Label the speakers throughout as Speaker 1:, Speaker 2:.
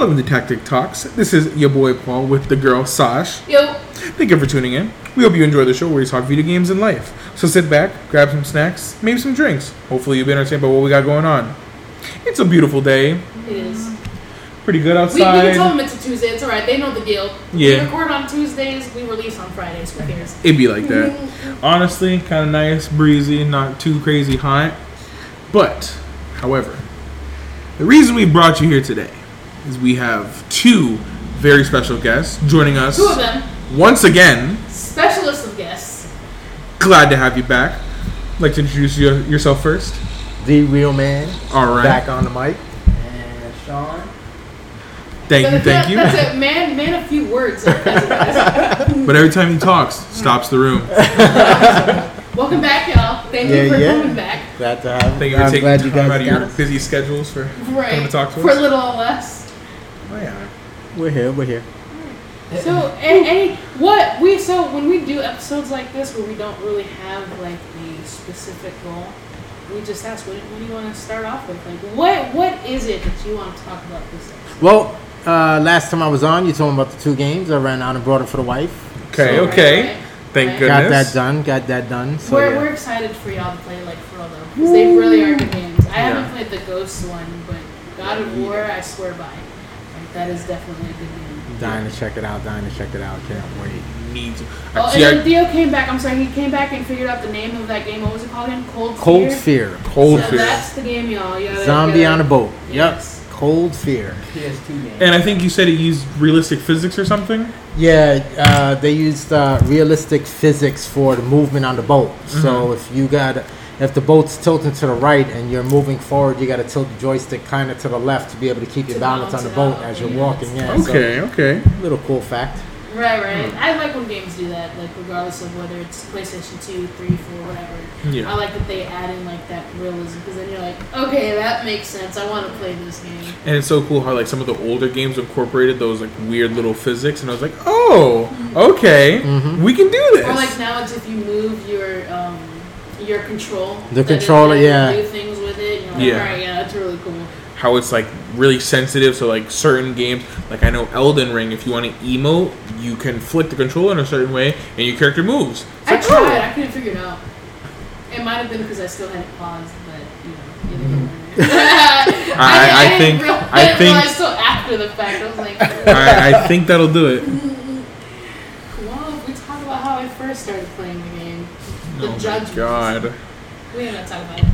Speaker 1: Welcome to Tactic Talks. This is your boy Paul with the girl Sash.
Speaker 2: Yo,
Speaker 1: Thank you for tuning in. We hope you enjoy the show where we talk video games and life. So sit back, grab some snacks, maybe some drinks. Hopefully you'll be entertained by what we got going on. It's a beautiful day.
Speaker 2: it is.
Speaker 1: Pretty good
Speaker 2: We, we
Speaker 1: outside.
Speaker 2: can tell them it's a Tuesday. It's alright. They know the deal.
Speaker 1: Yeah.
Speaker 2: We record on Tuesdays. We release on Fridays. Who cares?
Speaker 1: It'd be like that. Honestly, kind of nice, breezy, not too crazy hot. But, however, the reason we brought you here today is we have two very special guests joining us
Speaker 2: Two of them,
Speaker 1: once again.
Speaker 2: specialists of guests.
Speaker 1: Glad to have you back. Like to introduce your, yourself first.
Speaker 3: The real man.
Speaker 1: All right.
Speaker 3: Back on the mic. And Sean.
Speaker 1: Thank you,
Speaker 2: That-
Speaker 1: thank you.
Speaker 2: That's it. Man, man, a few words.
Speaker 1: But every time he talks, stops the room.
Speaker 2: Welcome back, y'all. Thank
Speaker 3: Yeah,
Speaker 2: you for
Speaker 3: yeah.
Speaker 2: coming back.
Speaker 3: Glad to have
Speaker 1: Thank you for
Speaker 3: I'm
Speaker 1: taking
Speaker 3: glad
Speaker 1: time
Speaker 3: you
Speaker 1: out of your busy schedules for
Speaker 2: Right.
Speaker 1: coming to talk to
Speaker 2: for
Speaker 1: us.
Speaker 2: a little less.
Speaker 1: Oh, yeah.
Speaker 3: We're here, we're here.
Speaker 2: So, a- any what we so when we do episodes like this where we don't really have like a specific goal, we just ask what, what do you want to start off with? Like, what what is it that you want to talk about this episode?
Speaker 3: Well, uh, last time I was on, you told me about the two games. I ran out and brought it for the wife.
Speaker 1: Okay,
Speaker 2: So,
Speaker 1: okay.
Speaker 2: right, right,
Speaker 1: Thank
Speaker 2: right.
Speaker 1: goodness.
Speaker 3: Got that done. Got that done. So
Speaker 2: we're,
Speaker 3: yeah.
Speaker 2: we're excited for y'all to play like for real though, because they really are good games. I
Speaker 1: Yeah.
Speaker 2: haven't played the Ghost one, but God of War, I swear by. Like that is definitely a good game.
Speaker 3: dying to check it out. Dying to check it out. Can't wait.
Speaker 1: Need to.
Speaker 2: Oh, and then Theo came back. I'm sorry, he came back and figured out the name of that game. What was it called again? Cold
Speaker 3: Cold
Speaker 2: Fear.
Speaker 3: Fear.
Speaker 1: Cold
Speaker 2: so
Speaker 1: Fear.
Speaker 2: that's the game, y'all. You
Speaker 3: Zombie on a boat.
Speaker 2: Yes.
Speaker 3: Yep. Cold Fear.
Speaker 4: PS2 game.
Speaker 1: And I think you said it used realistic physics or something.
Speaker 3: Yeah, uh, they used uh, realistic physics for the movement on the boat.
Speaker 1: Mm-hmm.
Speaker 3: So if you got, if the boat's tilting to the right and you're moving forward, you got to tilt the joystick kind of to the left to be able to keep your balance on the boat
Speaker 2: out,
Speaker 3: as you're
Speaker 2: yeah.
Speaker 3: walking. Yeah. so,
Speaker 1: Okay, okay.
Speaker 3: little cool fact.
Speaker 2: Right, right.
Speaker 1: Hmm.
Speaker 2: I like when games do that, like regardless of whether it's PlayStation 2, 3, 4, whatever. I like that they add in like that realism because then you're like, okay, that makes sense. I want to play this game.
Speaker 1: And it's so cool how like some of the older games incorporated those like weird little physics, and I was like, oh, okay,
Speaker 3: Mhm.
Speaker 1: we can do this.
Speaker 2: Or like now it's if you move your um your control.
Speaker 3: The controller,
Speaker 2: can
Speaker 3: yeah.
Speaker 2: Do things with it. Like,
Speaker 1: Yeah.
Speaker 2: All right, yeah, that's really cool.
Speaker 1: how it's like really sensitive So like certain games. Like I know Elden Ring, if you want to emote, you can flick the controller in a certain way, and your character moves. It's
Speaker 2: I
Speaker 1: like,
Speaker 2: tried. I couldn't figure it out. It might have been because I still had it paused, but you know. either mm-hmm. way.
Speaker 1: I- I
Speaker 2: didn't
Speaker 1: think-
Speaker 2: real-
Speaker 1: I think-
Speaker 2: realize after the fact. I was like,
Speaker 1: I, I think that'll do it.
Speaker 2: well, if we talk about how I first started playing the game,
Speaker 1: oh my
Speaker 2: judgment.
Speaker 1: god.
Speaker 2: We ain't gonna talk about it.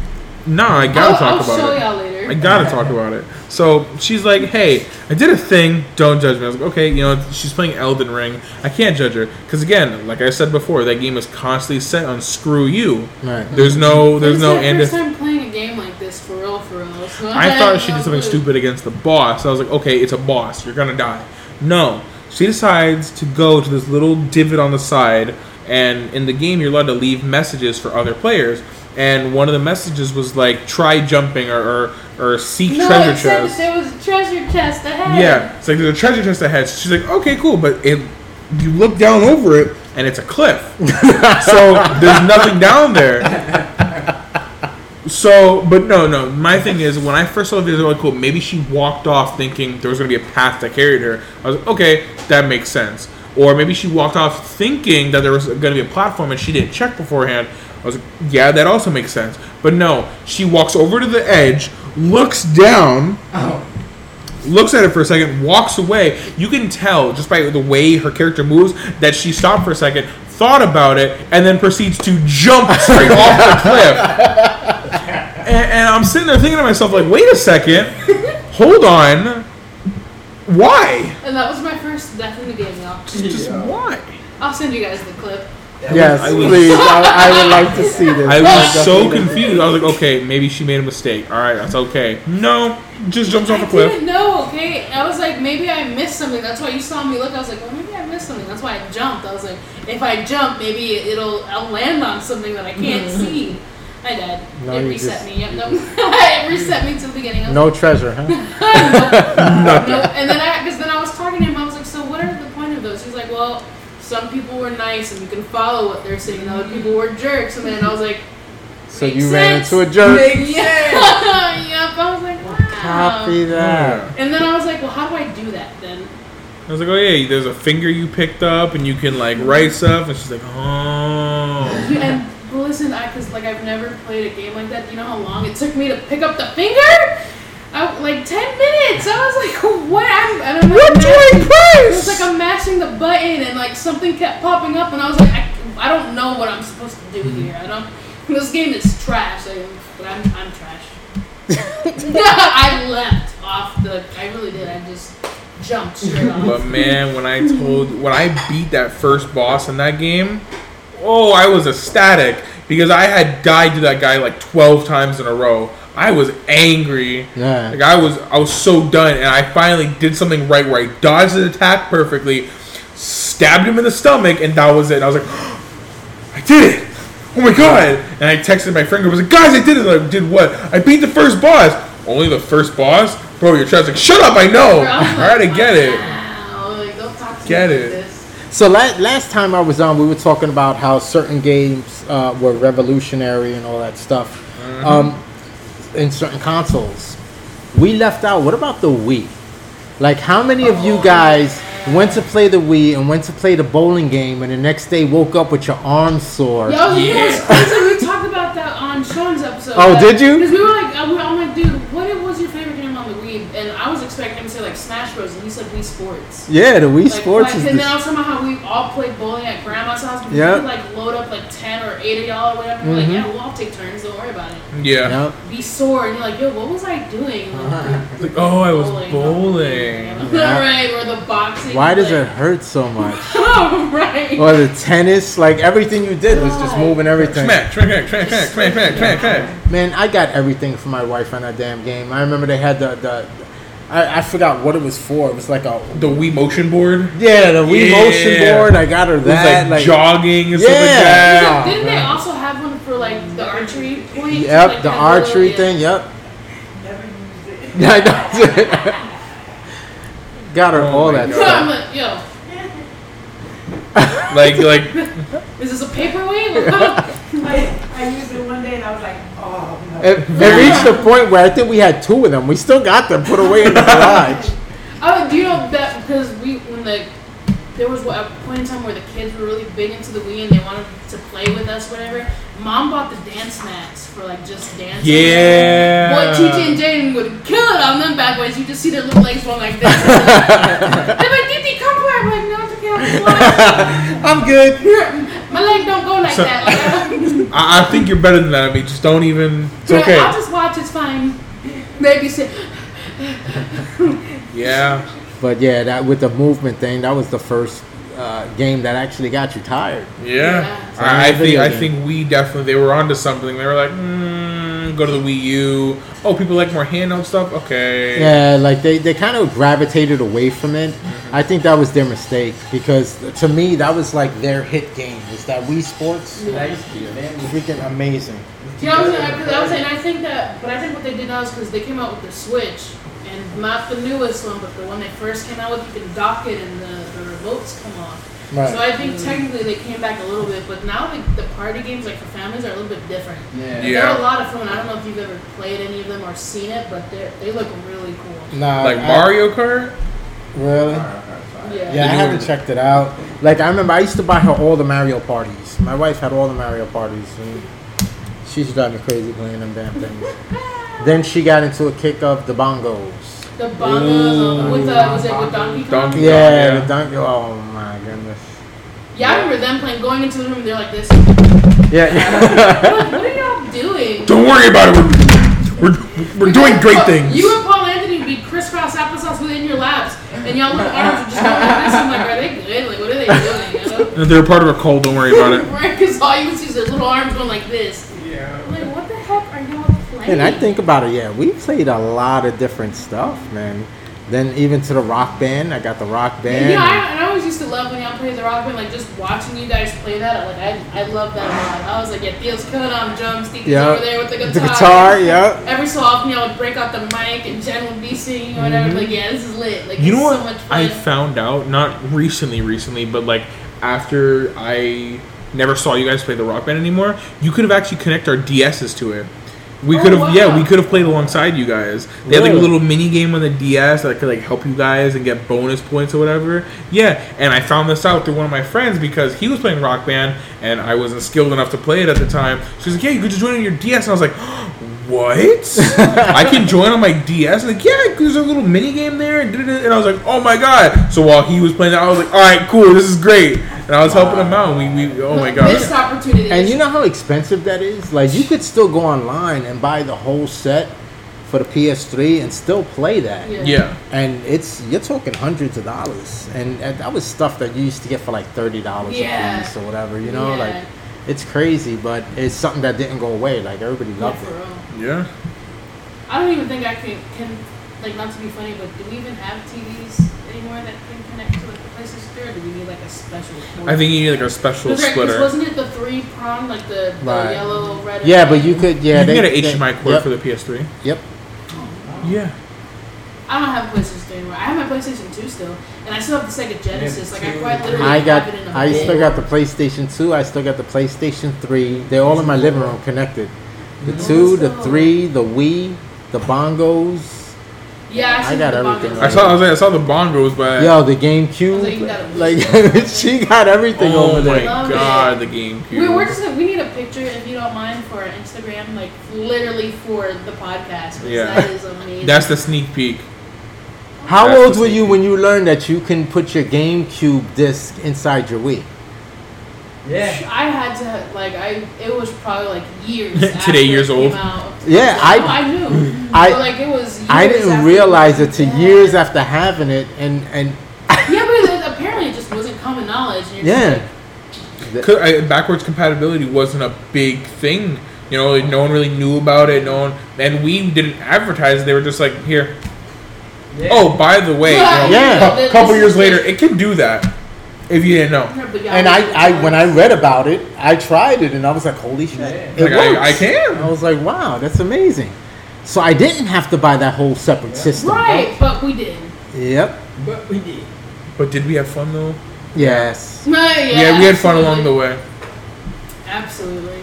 Speaker 1: No, I gotta
Speaker 2: I'll,
Speaker 1: talk
Speaker 2: I'll
Speaker 1: about
Speaker 2: show
Speaker 1: it.
Speaker 2: y'all later.
Speaker 1: I gotta talk about it. So she's like, "Hey, I did a thing. Don't judge me." I was like, "Okay, you know, she's playing Elden Ring. I can't judge her because again, like I said before, that game is constantly set on screw you.
Speaker 3: Right.
Speaker 1: There's no, there's no
Speaker 2: my
Speaker 1: end.
Speaker 2: first
Speaker 1: to-
Speaker 2: time playing a game like this for real, for real. So
Speaker 1: I thought she did something
Speaker 2: no
Speaker 1: stupid against the boss. I was like, okay, it's a boss. You're gonna die. No, she decides to go to this little divot on the side, and in the game, you're allowed to leave messages for other players. And one of the messages was like, try jumping or or, or seek
Speaker 2: No,
Speaker 1: treasure
Speaker 2: it said
Speaker 1: chest.
Speaker 2: that there was a treasure chest ahead.
Speaker 1: Yeah, it's like there's a treasure chest ahead. So she's like, okay, cool, but it, you look down over it and it's a cliff, so there's nothing down there. So, but no, no. My thing is, when I first saw the video, I was like, cool. Maybe she walked off thinking there was gonna be a path that carried her. I was like, okay, that makes sense. Or maybe she walked off thinking that there was gonna be a platform and she didn't check beforehand. I was like, yeah, that also makes sense. But no, she walks over to the edge, looks down, looks at it for a second, walks away. You can tell just by the way her character moves that she stopped for a second, thought about it, and then proceeds to jump straight off the cliff. And, and I'm sitting there thinking to myself, like, wait a second, hold on, why?
Speaker 2: And that was my first death in the game, y'all.
Speaker 1: Just, just why?
Speaker 2: I'll send you guys the clip.
Speaker 3: Yes,
Speaker 1: I was-
Speaker 3: please. I, I would like to see this.
Speaker 1: I was so confused. I was like, okay, maybe she made a mistake. All right, that's okay. No, just jumps off
Speaker 2: I
Speaker 1: a cliff.
Speaker 2: didn't okay? I was like, maybe I missed something. That's why you saw me look. I was like, well, maybe I missed something. That's why I jumped. I was like, if I jump, maybe it'll I'll land on something that I can't mm-hmm. see. I did.
Speaker 3: No,
Speaker 2: it
Speaker 3: you
Speaker 2: reset
Speaker 3: just-
Speaker 2: me. Yep, no. it reset me to the beginning. I was
Speaker 3: No treasure, huh?
Speaker 2: like, no. And then I, because then I was talking to him. I was like, so what are the point of those? He's like, well, some people were nice and you can follow what they're saying. and Other people were jerks. And then I was like,
Speaker 3: So
Speaker 2: Makes
Speaker 3: you ran
Speaker 2: sense.
Speaker 3: into a jerk.
Speaker 2: yeah, yep. I was like, wow.
Speaker 3: Copy that.
Speaker 2: And then I was like, well, how do I do that then?
Speaker 1: I was like, oh yeah, there's a finger you picked up, and you can like write stuff. And she's like, oh.
Speaker 2: And listen, I because like I've never played a game like that. Do you know how long it took me to pick up the finger? I, like ten minutes. I was like, what? I'm, I don't know.
Speaker 1: What do I
Speaker 2: It
Speaker 1: press?
Speaker 2: was like I'm mashing the button and like something kept popping up, and I was like, I, I don't know what I'm supposed to do mm-hmm. here. I don't. This game is trash. Like, but I'm I'm trash. I left off the. I really did. I just jumped straight off.
Speaker 1: But man, when I told when I beat that first boss in that game, oh, I was ecstatic because I had died to that guy like twelve times in a row. I was angry.
Speaker 3: Yeah.
Speaker 1: Like I was I was so done and I finally did something right where I dodged his attack perfectly, stabbed him in the stomach, and that was it. I was like, I did it! Oh my god! And I texted my friend, I was like, guys, I did it! I did what? I beat the first boss! Only the first boss? Bro, your chat's like, shut up, I know!
Speaker 2: Bro, I'm
Speaker 1: I already get it.
Speaker 2: Wow, like, don't talk to
Speaker 1: Get
Speaker 2: me
Speaker 1: it.
Speaker 2: Like this.
Speaker 3: So la- last time I was on, we were talking about how certain games uh, were revolutionary and all that stuff um, in certain consoles. We left out. What about the Wii? Like, how many of you guys went to play the Wii and went to play the bowling game, and the next day woke up with your arm sore?
Speaker 2: Yo, you know
Speaker 1: Yeah.
Speaker 2: We talked about that on Sean's episode.
Speaker 3: Oh, did you?
Speaker 2: Because we were like, uh, we were- I'm like, dude, what was your favorite game on the Wii? And I was expecting him to say like Smash And he said Wii Sports.
Speaker 3: Yeah, the Wii
Speaker 2: Like,
Speaker 3: Sports
Speaker 2: like,
Speaker 3: is.
Speaker 2: and then
Speaker 3: The,
Speaker 2: I was talking about how we all played bowling at grandma's house. Because
Speaker 3: Yeah.
Speaker 2: we would like load up like ten or eight of y'all or whatever. We're like,
Speaker 3: mm-hmm.
Speaker 2: yeah, we'll all take turns. Don't worry about it.
Speaker 1: Yeah.
Speaker 3: yeah.
Speaker 2: Be sore, and you're like, yo, what was I doing? Like, uh-huh.
Speaker 1: Like, oh, I was bowling.
Speaker 3: Yeah.
Speaker 2: right, or the boxing.
Speaker 3: Why does it hurt so much?
Speaker 2: Oh, right.
Speaker 3: or the tennis? Like everything you did was just moving everything.
Speaker 1: Smack, smack, smack, smack, smack, smack, smack, smack.
Speaker 3: Man, I got everything for my wife on that damn game. I remember they had the the. I, I forgot what it was for. It was like a
Speaker 1: The Wii motion board.
Speaker 3: yeah, the Wii
Speaker 1: Yeah.
Speaker 3: motion board. I got her
Speaker 1: It was
Speaker 3: that.
Speaker 1: like, jogging and stuff like
Speaker 3: Yeah.
Speaker 1: that.
Speaker 2: Didn't they also have one for like the archery point?
Speaker 3: Yep,
Speaker 2: Like,
Speaker 3: the archery
Speaker 2: little-
Speaker 3: thing. Yep.
Speaker 4: Never used it.
Speaker 3: Yeah, I know. got her
Speaker 1: Oh
Speaker 3: all that
Speaker 2: Yeah, I'm
Speaker 3: stuff.
Speaker 2: like, yo,
Speaker 1: Like, like,
Speaker 2: is this a paperweight?
Speaker 4: I, I used it one day and I was like, oh no.
Speaker 3: It, it reached the point where I think we had two of them. We still got them put away in the garage.
Speaker 2: oh, do you know that because we when the there was a point in time where the kids were really big into the Wii and they wanted to play with us, whatever. Mom bought the dance mats for like just dancing.
Speaker 1: yeah.
Speaker 2: Boy, TJ and Jaden would kill it on them bad boys. You just see their little legs going like this. They're like, Didi, come play. I'm like, no, it's okay. I'm
Speaker 3: good.
Speaker 2: My leg don't go like
Speaker 1: So-
Speaker 2: that. Like, I
Speaker 1: I, I think you're better than that. I mean, just don't even. It's
Speaker 2: Yeah,
Speaker 1: okay.
Speaker 2: I'll just watch. It's fine. Babysit.
Speaker 1: Yeah.
Speaker 3: But yeah, that with the movement thing, that was the first uh, game that actually got you tired.
Speaker 1: Yeah.
Speaker 2: Yeah.
Speaker 1: I, I think
Speaker 3: Video
Speaker 1: I think we definitely they were onto something. They were like, mm, go to the Wii U. Oh, people like more handheld stuff. Okay.
Speaker 3: Yeah, like they, they kind of gravitated away from it. Mm-hmm. I think that was their mistake because to me that was like their hit game. Is that Wii Sports?
Speaker 2: Yeah.
Speaker 3: Freaking amazing.
Speaker 2: Yeah, I was, I, cause I was saying, I think that, but I think what they did now is because they came out with the Switch, and not the newest one, but the one they first came out with, you can dock it and the, the remotes come off. So I think technically they came back a little bit, but now the, the party games, like for families, are a little bit different.
Speaker 5: Yeah.
Speaker 2: They're a lot of fun. I don't know if you've ever played any of them or seen it, but they they look really cool.
Speaker 3: Nah,
Speaker 1: Like
Speaker 3: I-
Speaker 1: Mario Kart.
Speaker 3: Really?
Speaker 2: Yeah.
Speaker 3: Yeah, I haven't checked it out. Like I remember, I used to buy her all the Mario parties. My wife had all the Mario parties, and she used to me crazy playing them damn things. then she got into a kick of the bongos.
Speaker 2: The bongos um, with the was it with Donkey Kong?
Speaker 1: Donkey-
Speaker 3: Yeah,
Speaker 1: yeah.
Speaker 3: the donkey. Oh my goodness.
Speaker 2: Yeah, I remember them playing, going into the room, they're like this.
Speaker 3: Yeah.
Speaker 2: I'm what are y'all doing?
Speaker 1: Don't worry about it. We're we're, we're doing great things.
Speaker 2: You and Paul Anthony would be crisscross applesauce within your laps, and y'all little arms would just go like this. I'm like, are they good? Like, what are they doing? You know?
Speaker 1: They're part of a cult. Don't worry about it.
Speaker 2: Right? Because all you would see is their little arms going like this.
Speaker 1: Yeah.
Speaker 2: I'm like, what the heck are y'all?
Speaker 3: And I think about it, yeah, we played a lot of different stuff, man. Then even to the rock band, I got the rock band.
Speaker 2: Yeah, I, and I always used to love when y'all played the rock band, like just watching you guys play that. Like I, I love that a lot. I was like, yeah, Theo's killing on drums, Steve's
Speaker 3: Yeah.
Speaker 2: over there with the guitar.
Speaker 3: the guitar, yeah.
Speaker 2: Every so often, y'all would break out the mic, and Jen would be singing or whatever.
Speaker 3: Mm-hmm.
Speaker 2: Like, yeah, this is lit. Like,
Speaker 1: You know what?
Speaker 2: so much fun.
Speaker 1: I found out not recently, recently, but like after I never saw you guys play the Rock Band anymore. You could have actually connect our DSs to it. We
Speaker 2: Oh,
Speaker 1: could have,
Speaker 2: wow.
Speaker 1: yeah, we could have played alongside you guys. They had like a little mini game on the DS that could like help you guys and get bonus points or whatever. Yeah, and I found this out through one of my friends because he was playing Rock Band and I wasn't skilled enough to play it at the time. She's like, "Yeah, you could just join on your DS," and I was like, "What? I can join on my DS?" Like, yeah, there's a little mini game there, and I was like, "Oh my god!" So while he was playing that, I was like, "All right, cool, this is great," and I was helping him out. And we, we, oh my god.
Speaker 2: Missed opportunity.
Speaker 3: And you know how expensive that is? Like you could still go online and buy the whole set for the PS3 and still play that.
Speaker 2: Yeah.
Speaker 1: Yeah.
Speaker 3: And it's you're talking hundreds of dollars, and, and that was stuff that you used to get for like thirty dollars
Speaker 2: Yeah.
Speaker 3: a piece or whatever. You know,
Speaker 2: Yeah.
Speaker 3: like it's crazy, but it's something that didn't go away. Like everybody
Speaker 2: Yeah,
Speaker 3: loved
Speaker 2: for
Speaker 3: it.
Speaker 2: real.
Speaker 1: Yeah.
Speaker 2: I don't even think I can, can, like, not to be funny, but do we even have TVs anymore that can connect to like the PlayStation 3, or do we need like a special? port?
Speaker 1: I think you need like a special
Speaker 2: Cause,
Speaker 1: splitter.
Speaker 2: wasn't it the three prong, like the, the
Speaker 3: Right.
Speaker 2: yellow, red?
Speaker 3: Yeah,
Speaker 2: white?
Speaker 3: but you could. Yeah,
Speaker 1: you can get an
Speaker 3: they-
Speaker 1: HDMI cord
Speaker 3: yep,
Speaker 1: for the PS3.
Speaker 3: Yep.
Speaker 1: Oh, yeah.
Speaker 2: I don't have a PlayStation 3 anymore. I have my PlayStation 2 still, and I still have the Sega Genesis. Like I quite literally
Speaker 3: I got.
Speaker 2: have it in a
Speaker 3: I still got the. PlayStation 2. I still got the PlayStation 3. They're all in my living room connected. The two, the three, the Wii, the bongos.
Speaker 2: Yeah, I,
Speaker 3: I got
Speaker 2: the
Speaker 3: everything right
Speaker 1: I saw. I was like, I saw the bongos, but
Speaker 3: Yo, the
Speaker 2: I was like,
Speaker 3: GameCube. Like she got everything
Speaker 1: oh
Speaker 3: over
Speaker 1: my
Speaker 3: there.
Speaker 2: Love
Speaker 1: god,
Speaker 2: it.
Speaker 1: the GameCube.
Speaker 2: We, we're just gonna, we need a picture if you don't mind for our Instagram, like literally for the podcast.
Speaker 1: Yeah.
Speaker 2: that is amazing.
Speaker 1: That's the sneak peek.
Speaker 3: How
Speaker 1: That's
Speaker 3: old were you
Speaker 1: sneaky.
Speaker 3: when you learned that you can put your GameCube disc inside your Wii?
Speaker 4: Yeah.
Speaker 2: I had to like I it was probably like years
Speaker 1: Today
Speaker 2: after it
Speaker 1: years
Speaker 2: came
Speaker 1: old.
Speaker 2: Out.
Speaker 3: Yeah,
Speaker 2: No,
Speaker 3: I-
Speaker 2: I knew.
Speaker 3: I-
Speaker 2: but like it was. Years
Speaker 3: I didn't
Speaker 2: after
Speaker 3: realize it to
Speaker 2: Yeah.
Speaker 3: years after having it, and and
Speaker 2: Yeah, but it, apparently it just wasn't common knowledge. And
Speaker 3: yeah.
Speaker 2: Just
Speaker 1: Co- I- Backwards compatibility wasn't a big thing. You know, no one really knew about it. No one, and we didn't advertise. They were just like, here.
Speaker 4: Yeah.
Speaker 1: Oh, by the way, you know,
Speaker 3: Yeah.
Speaker 1: a couple years later, it can do that. If you didn't know,
Speaker 2: like,
Speaker 3: And I, I when I read about it, I tried it, and I was like, holy shit,
Speaker 4: Yeah.
Speaker 3: it
Speaker 1: Like, I-
Speaker 3: works.
Speaker 1: I can.
Speaker 3: I was like, wow, that's amazing. So I didn't have to buy that whole separate system.
Speaker 2: right, but we did.
Speaker 3: Yep.
Speaker 4: But we did.
Speaker 1: but did we have fun though?
Speaker 3: Yes.
Speaker 2: Right, yeah,
Speaker 1: Yeah, we had fun along the way.
Speaker 2: Absolutely.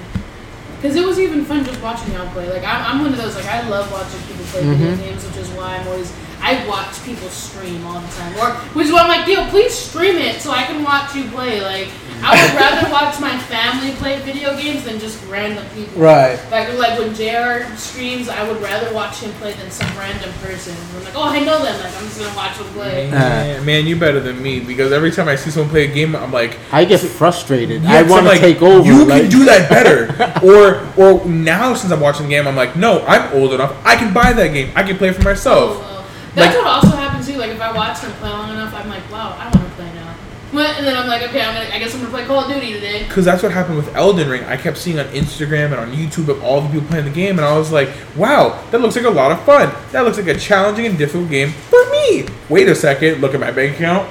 Speaker 2: Because it was even fun just watching y'all play. Like, I'm, I'm one of those, like, I love watching people play video
Speaker 3: Mhm.
Speaker 2: games, which is why I'm always, I watch people stream all the time. Or, which is why I'm like, yo, please stream it so I can watch you play. Like, I would rather watch my family play video games than just random people.
Speaker 3: Right.
Speaker 2: Like, like when JR streams, I would rather watch him play than some random person. I'm like, oh, I know them. Like, I'm just gonna watch him play.
Speaker 1: Man, man, you better than me because every time I see someone play a game, I'm like,
Speaker 3: I get frustrated.
Speaker 1: Yeah,
Speaker 3: I
Speaker 1: 'cause
Speaker 3: want to
Speaker 1: like,
Speaker 3: take over.
Speaker 1: You
Speaker 3: like,
Speaker 1: can do that better. or or now since I'm watching the game, I'm like, no, I'm old enough. I can buy that game. I can play for myself.
Speaker 2: Oh, well. That's
Speaker 1: Like-
Speaker 2: what also happens too. Like if I watch them play long enough, I'm like, wow, I want to play now. But, and then I'm like, okay, I'm gonna, I guess I'm gonna play Call of Duty today.
Speaker 1: Because that's what happened with Elden Ring. I kept seeing on Instagram and on YouTube of all the people playing the game, and I was like, wow, that looks like a lot of fun. That looks like a challenging and difficult game for me. Wait a second, look at my bank account.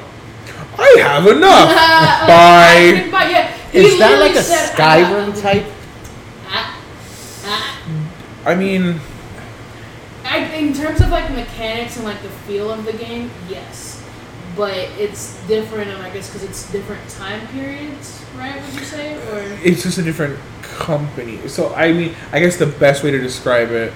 Speaker 1: I have enough. Bye.
Speaker 2: Buy- yeah,
Speaker 3: Is that like a
Speaker 2: said,
Speaker 3: Skyrim type?
Speaker 1: I mean,
Speaker 2: I, in terms of like mechanics and like the feel of the game, yes, but it's different, and I guess because it's different time periods, right? Would you say, or
Speaker 1: it's just a different company. So I mean, I guess the best way to describe it.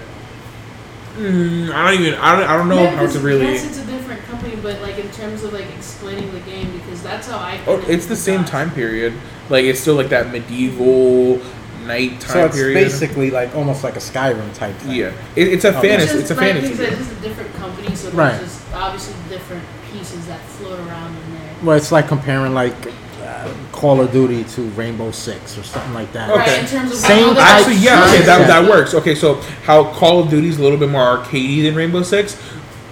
Speaker 1: Mm, I don't even. I don't. I don't know
Speaker 2: Yeah,
Speaker 1: how to really.
Speaker 2: Yes, it's a different company, but like in terms of like explaining the game, because that's how I.
Speaker 1: Oh, it's the same time period. Like it's still like that medieval night time
Speaker 3: So it's
Speaker 1: period.
Speaker 3: basically like almost like a Skyrim type thing.
Speaker 1: Yeah, it, it's a
Speaker 3: Okay.
Speaker 1: fantasy.
Speaker 2: It's
Speaker 1: It's a
Speaker 2: just, like,
Speaker 1: fantasy.
Speaker 2: Things that this is a different company, so
Speaker 3: Right.
Speaker 2: there's just obviously different pieces that float around in there.
Speaker 3: Well, it's like comparing like uh, Call of Duty to Rainbow Six or something like that.
Speaker 1: Okay.
Speaker 2: Right, in terms of
Speaker 3: Same
Speaker 2: how the-
Speaker 3: type-
Speaker 1: Actually, yeah, okay, that, that works. Okay, so how Call of Duty is a little bit more arcadey than Rainbow Six.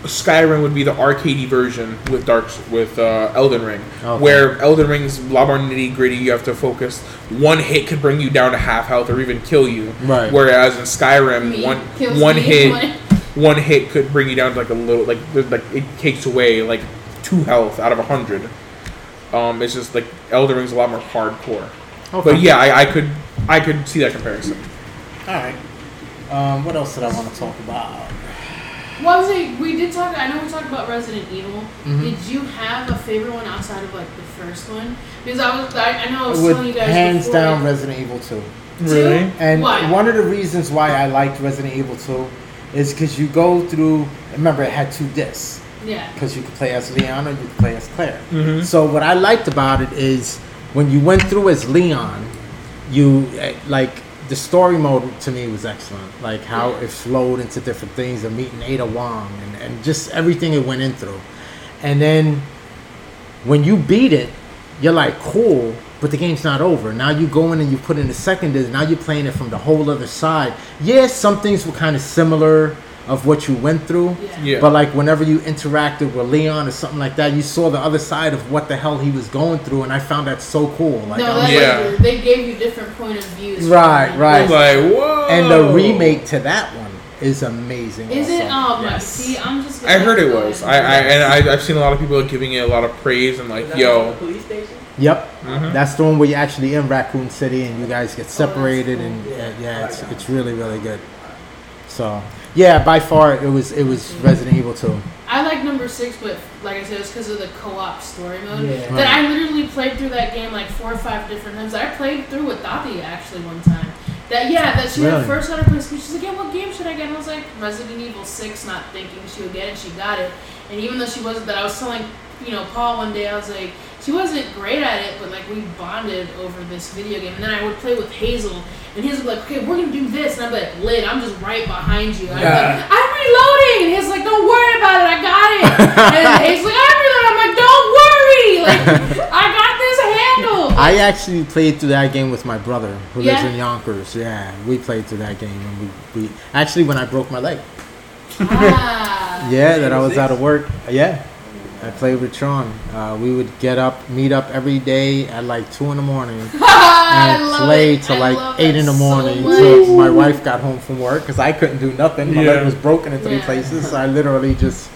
Speaker 1: Skyrim would be the arcadey version with Dark with uh, Elden Ring,
Speaker 3: Okay.
Speaker 1: where Elden Ring's a lot more nitty gritty. You have to focus. One hit could bring you down to half health or even kill you.
Speaker 3: Right.
Speaker 1: Whereas in Skyrim,
Speaker 2: Me
Speaker 1: one
Speaker 2: kills
Speaker 1: one
Speaker 2: me,
Speaker 1: hit one hit could bring you down to like a little like like it takes away like two health out of a hundred. Um, it's just like Elden Ring's a lot more hardcore.
Speaker 3: Okay.
Speaker 1: But yeah, I, I could I could see that comparison.
Speaker 3: All right. Um, what else did I want to talk about?
Speaker 2: Well, I was saying, we did talk. I know we talked about Resident Evil.
Speaker 3: Mhm.
Speaker 2: Did you have a favorite one outside of like the first one? Because I was, I, I know I was telling you
Speaker 3: With
Speaker 2: guys
Speaker 3: hands
Speaker 2: before,
Speaker 3: down,
Speaker 2: like,
Speaker 3: Resident Evil 2.
Speaker 1: Really?
Speaker 3: And
Speaker 2: Why?
Speaker 3: one of the reasons why I liked Resident Evil 2 is because you go through. Remember, it had two discs
Speaker 2: Yeah.
Speaker 3: because you could play as Leon or you could play as Claire.
Speaker 1: Mhm.
Speaker 3: So what I liked about it is when you went through as Leon, you eh, like the story mode to me was excellent. Like how
Speaker 2: Yeah.
Speaker 3: it flowed into different things and meeting Ada Wong and, and just everything it went in through. And then when you beat it, you're like cool, but the game's not over. Now you go in and you put in the second disc. Now you're playing it from the whole other side. Yes, some things were kind of similar of what you went through.
Speaker 2: Yeah.
Speaker 1: Yeah.
Speaker 3: But like whenever you interacted with Leon or something like that, you saw the other side of what the hell he was going through, and I found that so cool. Like,
Speaker 2: no,
Speaker 3: I
Speaker 2: that's
Speaker 1: Yeah.
Speaker 2: like, they gave you different point of views.
Speaker 3: Right, right.
Speaker 1: Like, whoa.
Speaker 3: and the remake to that one is amazing.
Speaker 2: Is it?
Speaker 3: also.
Speaker 2: Oh my!
Speaker 3: Yes.
Speaker 2: See, I'm just.
Speaker 1: I heard it was. I, I and I, I've seen a lot of people giving it a lot of praise and like, yo,
Speaker 4: the police station?
Speaker 3: Yep,
Speaker 1: Mhm.
Speaker 3: that's the one where you're actually in Raccoon City and you guys get separated,
Speaker 2: cool.
Speaker 3: and uh, yeah, it's it's really really good. So yeah, by far it was it was Resident Evil 2.
Speaker 2: I like number six, but like I said, it's because of the co-op story mode.
Speaker 4: Yeah.
Speaker 2: That I literally played through that game like four or five different times. I played through with Tati actually one time. That yeah, that she
Speaker 3: Really?
Speaker 2: had first started playing. She's like, yeah, what game should I get? And I was like, Resident Evil Six, not thinking she would get it. She got it, and even though she wasn't, that I was telling you know Paul one day, I was like, she wasn't great at it, but like we bonded over this video game. And then I would play with Hazel, and Hazel would be like, okay, we're gonna do this, and I'm like, Lid, I'm just right behind you. I'm
Speaker 1: Yeah.
Speaker 2: like, I'm reloading, and he's like, don't worry about it, I got it. and he's like, I'm reloading. I'm like, don't worry, like I got this handled.
Speaker 3: I actually played through that game with my brother who lives in Yonkers. Yeah, we played through that game and we, we actually when I broke my leg.
Speaker 2: ah.
Speaker 3: Yeah, that I was out of work. Yeah, I played with Sean. Uh, we would get up, meet up every day at like two in the morning, and play
Speaker 2: it.
Speaker 3: till
Speaker 2: I
Speaker 3: like eight in the morning
Speaker 2: much.
Speaker 3: until my wife got home from work because I couldn't do nothing. My
Speaker 1: Yeah.
Speaker 3: leg was broken in three
Speaker 2: Yeah.
Speaker 3: places. So I literally just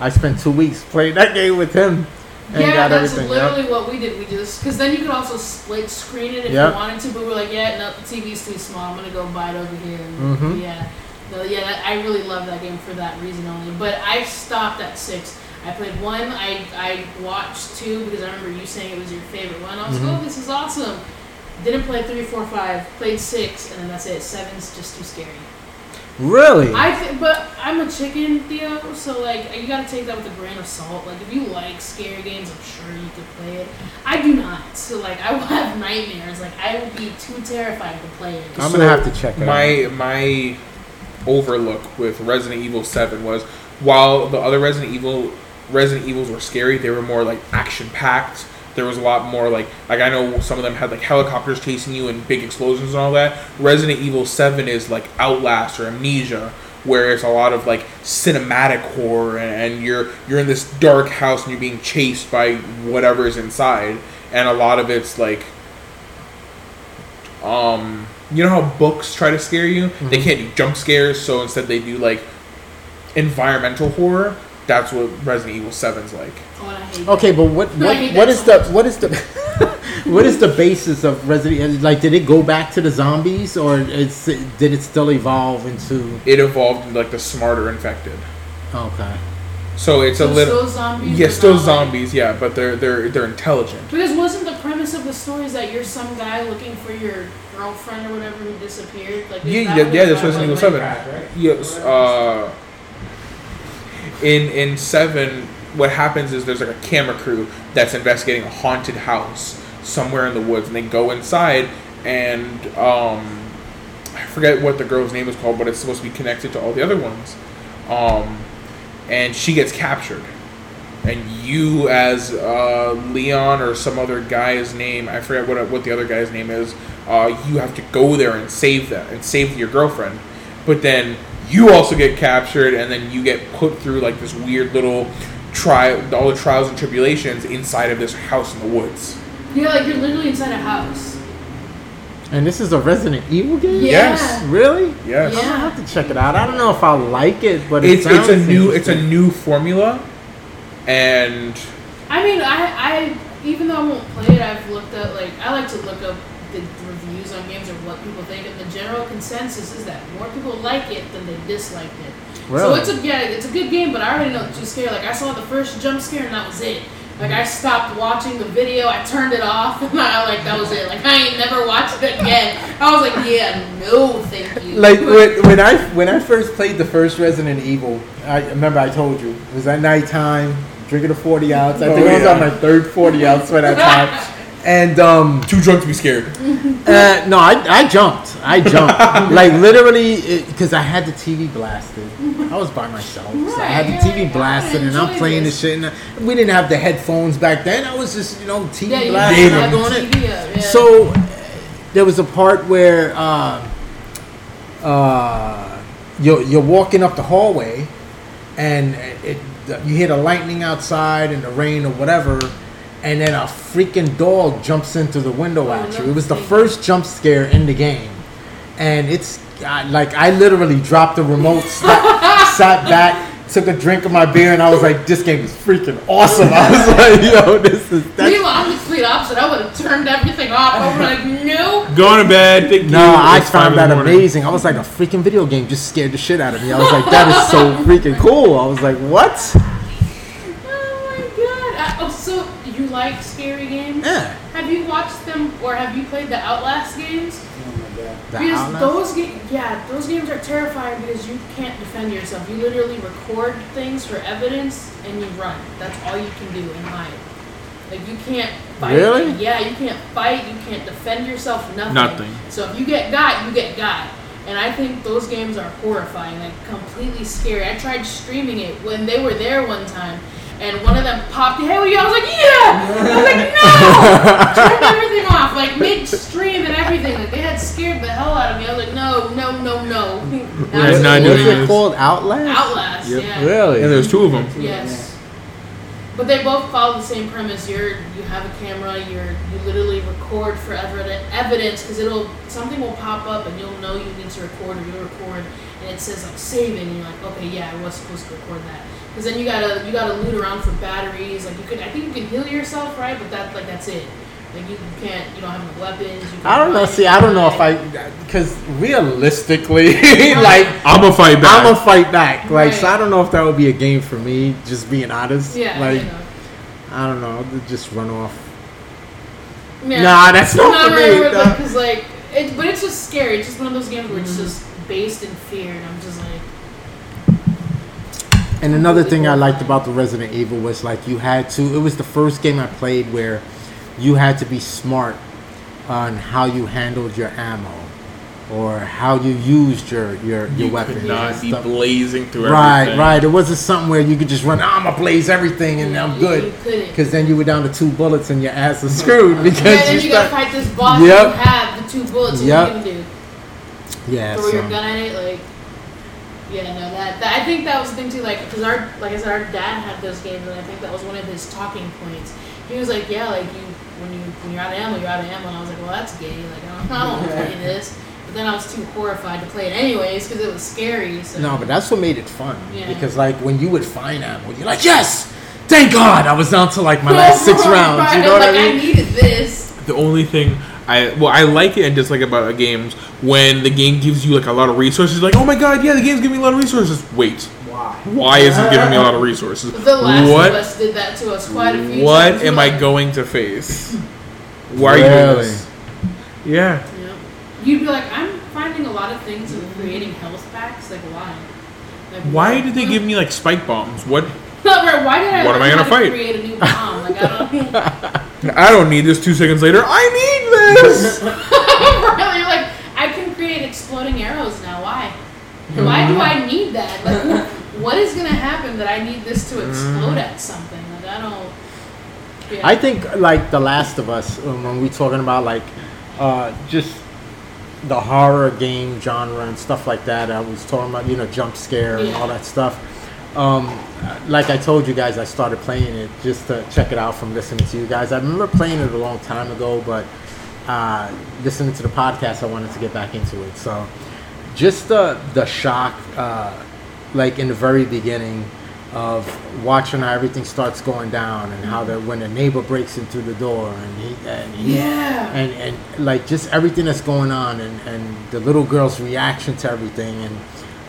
Speaker 3: I spent two weeks playing that game with him and
Speaker 2: yeah,
Speaker 3: got
Speaker 2: that's
Speaker 3: everything. Yep.
Speaker 2: literally what we did. We just because then you could also split screen it if
Speaker 3: Yep.
Speaker 2: you wanted to, but we were like, yeah, no, the TV's too small. I'm gonna go buy it over here. And,
Speaker 3: Mhm.
Speaker 2: Yeah, no, yeah, that, I really love that game for that reason only. But I stopped at six. I played one. I I watched two because I remember you saying it was your favorite one. I was like, mm-hmm. oh, this is awesome. Didn't play three, four, five. Played six, and then that's it. Seven's just too scary.
Speaker 3: Really?
Speaker 2: I think, but I'm a chicken, Theo. So like, you gotta take that with a grain of salt. Like, if you like scary games, I'm sure you could play it. I do not. So like, I will have nightmares. Like, I will be too terrified to play it.
Speaker 3: I'm gonna have to check it out.
Speaker 1: my my overlook with Resident Evil Seven was while the other Resident Evil Resident Evils were scary, they were more like action packed. There was a lot more like like I know some of them had like helicopters chasing you and big explosions and all that. Resident Evil Seven is like Outlast or Amnesia, where it's a lot of like cinematic horror and, and you're you're in this dark house and you're being chased by whatever is inside, and a lot of it's like um you know how books try to scare you? They can't do jump scares so instead they do like environmental horror that's what resident evil 7's like
Speaker 2: Oh, and I hate
Speaker 3: Okay, but what what,
Speaker 2: hate
Speaker 3: what
Speaker 2: that
Speaker 3: is
Speaker 2: so
Speaker 3: the
Speaker 2: much.
Speaker 3: what is the what is the basis of Resident Evil? Like, did it go back to the zombies, or it's did it still evolve into?
Speaker 1: it evolved like the smarter infected
Speaker 3: Okay,
Speaker 1: so it's
Speaker 2: So
Speaker 1: a little
Speaker 2: still zombies.
Speaker 1: yeah
Speaker 2: but
Speaker 1: still
Speaker 2: not, like-
Speaker 1: zombies yeah but they're they're they're intelligent
Speaker 2: Because wasn't the premise of the story is that you're some guy looking for your girlfriend or whatever who disappeared? Like, is
Speaker 1: yeah yeah, yeah that's resident evil 7
Speaker 4: right?
Speaker 1: yes uh in in 7 what happens is there's like a camera crew that's investigating a haunted house somewhere in the woods and they go inside and um I forget what the girl's name is called, but it's supposed to be connected to all the other ones. Um, and she gets captured. And you, as uh, Leon or some other guy's name, I forget what what the other guy's name is. Uh, you have to go there and save them and save your girlfriend. But then you also get captured, and then you get put through like this weird little trial, all the trials and tribulations inside of this house in the woods.
Speaker 2: Yeah, like you're literally inside a house.
Speaker 3: and this is a Resident Evil game.
Speaker 2: Yeah.
Speaker 1: Yes.
Speaker 3: Really?
Speaker 1: Yes. yeah.
Speaker 3: I'm gonna have to check it out. I don't know if I'll like it, but it
Speaker 1: It's it's a new it's a new formula, and
Speaker 2: I mean, I, I even though I won't play it, I've looked up like I like to look up the reviews on games or what people think, and the general consensus is that more people like it than they disliked it. So it's a yeah, it's a good game, but I already know it's too scary. Like I saw the first jump scare and that was it. Like I stopped watching the video, I turned it off, and I like that was it. Like I ain't never watched it again. I was like, yeah, no, thank you.
Speaker 3: like when, when I when I first played the first Resident Evil, I remember I told you it was at nighttime, drinking a forty ounce. I think
Speaker 1: Oh,
Speaker 3: I was on my third forty ounce by that time. And um,
Speaker 1: Too drunk to be scared.
Speaker 3: uh, no, I, I jumped. I jumped like literally because I had the TV blasted. I was by myself, so I had the TV
Speaker 2: yeah,
Speaker 3: blasted, and I'm playing
Speaker 2: this.
Speaker 3: this shit. And we didn't have the headphones back then. I was just you know TV
Speaker 2: yeah, you
Speaker 3: blasting
Speaker 2: have
Speaker 3: on it.
Speaker 2: Up, yeah.
Speaker 3: So there was a part where uh, uh, you're you're walking up the hallway, and it, you hear the lightning outside and the rain or whatever, and then a freaking dog jumps into the window
Speaker 2: Oh,
Speaker 3: at you. It was the first jump scare in the game, and it's I, like I literally dropped the remote, sat, sat back. Took a drink of my beer and I was like, "This game is freaking awesome." I was like, "Yo, this is that's
Speaker 2: Meanwhile, I'm the complete opposite. I would have turned everything off. I would like, no.
Speaker 1: Going to bed. Thank
Speaker 3: No,
Speaker 1: you.
Speaker 3: I found that amazing. I was like, a freaking video game just scared the shit out of me. I was like, that is so freaking cool. I was like, what?
Speaker 2: Oh my god. Uh, oh, so you like scary games?
Speaker 3: Yeah.
Speaker 2: Have you watched them or have you played the Outlast games?
Speaker 3: Oh the
Speaker 2: because
Speaker 3: Outlast?
Speaker 2: those games, yeah, those games are terrifying because you can't defend yourself. You literally record things for evidence and you run. That's all you can do and hide. Like you can't fight.
Speaker 3: Really?
Speaker 2: Yeah, you can't fight. You can't defend yourself. Nothing.
Speaker 1: Nothing.
Speaker 2: So if you get got, you get got. And I think those games are horrifying, like completely scary. I tried streaming it when they were there one time, and one of them popped, "Hey, what are you?" I was like, "Yeah!" I was like, "No!" Turned everything off, like mid-stream and everything. Like they had scared the hell out of me. I was like, "No, no, no, no."
Speaker 1: Yeah,
Speaker 3: What's,
Speaker 1: not doing
Speaker 3: it called? Outlast?
Speaker 2: Outlast,
Speaker 1: Yep.
Speaker 2: yeah.
Speaker 3: Really?
Speaker 1: And there's two of them.
Speaker 2: Yes. But they both follow the same premise. You're you have a camera. You're you literally record for evident evidence because it'll something will pop up and you'll know you need to record or you'll record and it says like saving and you're like okay yeah I was supposed to record that because then you gotta you gotta loot around for batteries like you could I think you can heal yourself right but that like that's it like you, you can't you don't have no weapons. You
Speaker 3: I don't know. See, I don't know if. I, because realistically, like,
Speaker 1: I'm gonna fight back.
Speaker 3: I'm gonna fight back. Like, so I don't know if that would be a game for me. Just being honest.
Speaker 2: yeah
Speaker 3: Like,
Speaker 2: you know.
Speaker 3: I don't know. I'd Just run off.
Speaker 2: Yeah.
Speaker 3: Nah, that's not not for me, nah.
Speaker 2: Because like, it, but it's just scary. It's just one of those games where it's mm-hmm. just based in fear, and I'm just like,
Speaker 3: And another thing I liked about the Resident Evil was like you had to. It was the first game I played where you had to be smart on how you handled your ammo or how you used your your your
Speaker 1: you
Speaker 3: weapons.
Speaker 1: could not be
Speaker 3: stuff.
Speaker 1: blazing through
Speaker 3: Right,
Speaker 1: everything.
Speaker 3: right. It wasn't something where you could just run. Ah, I'm gonna blaze everything and I'm good. Because then you were down to two bullets and your ass is screwed because
Speaker 2: Yeah, then
Speaker 3: you
Speaker 2: you gotta fight this boss.
Speaker 3: Yep.
Speaker 2: And you have the two bullets.
Speaker 3: Yep.
Speaker 2: What you gonna do?
Speaker 3: Yeah,
Speaker 2: Throw your gun at it, like. Yeah, no, that, that I think that was the thing too. Like, because our, like I said, our dad had those games, and I think that was one of his talking points. He was like, "Yeah, like you, when you when you're out of ammo, you're out of ammo." And I was like, "Well, that's gay. Like, I don't, I don't want to play this." But then I was too horrified to play it anyways because it was scary. So
Speaker 3: no, but that's what made it fun.
Speaker 2: Yeah.
Speaker 3: Because like when you would find ammo, you're like, yes, thank God, I was down to like my last six rounds. You know what
Speaker 2: like,
Speaker 3: I mean?
Speaker 2: needed this.
Speaker 1: The only thing I well I like it and dislike about games when the game gives you like a lot of resources. Like oh my god, yeah, the game's giving me a lot of resources. Wait,
Speaker 4: Why?
Speaker 1: why is it giving me a lot of resources?
Speaker 2: The last
Speaker 1: what
Speaker 2: of us did that to us quite a few
Speaker 1: what
Speaker 2: times.
Speaker 1: am
Speaker 2: We're
Speaker 1: I going to face? Why are you doing this? Yeah.
Speaker 2: Yeah. You'd be like, I'm finding a lot of things and creating health packs. Like, why? Like,
Speaker 1: Why did they give me like spike bombs? What?
Speaker 2: Why did I?
Speaker 1: What am I gonna
Speaker 2: how to
Speaker 1: fight?
Speaker 2: Create a new bomb. Like, I don't.
Speaker 1: I don't need this. Two seconds later, I need this.
Speaker 2: really, like, I can create exploding arrows now. Why? Why do I need that? Like, what is gonna happen that I need this to explode at something? Like, I don't. Yeah.
Speaker 3: I think like The Last of Us um, when we talking about like uh, just the horror game genre and stuff like that. I was talking about you know jump scare and all that stuff. Um, like I told you guys, I started playing it just to check it out from listening to you guys. I remember playing it a long time ago, but uh, listening to the podcast, I wanted to get back into it. So just the the shock, uh, like in the very beginning, of watching how everything starts going down and how the when the neighbor breaks into the door and he and he,
Speaker 2: Yeah.
Speaker 3: and and like just everything that's going on and and the little girl's reaction to everything and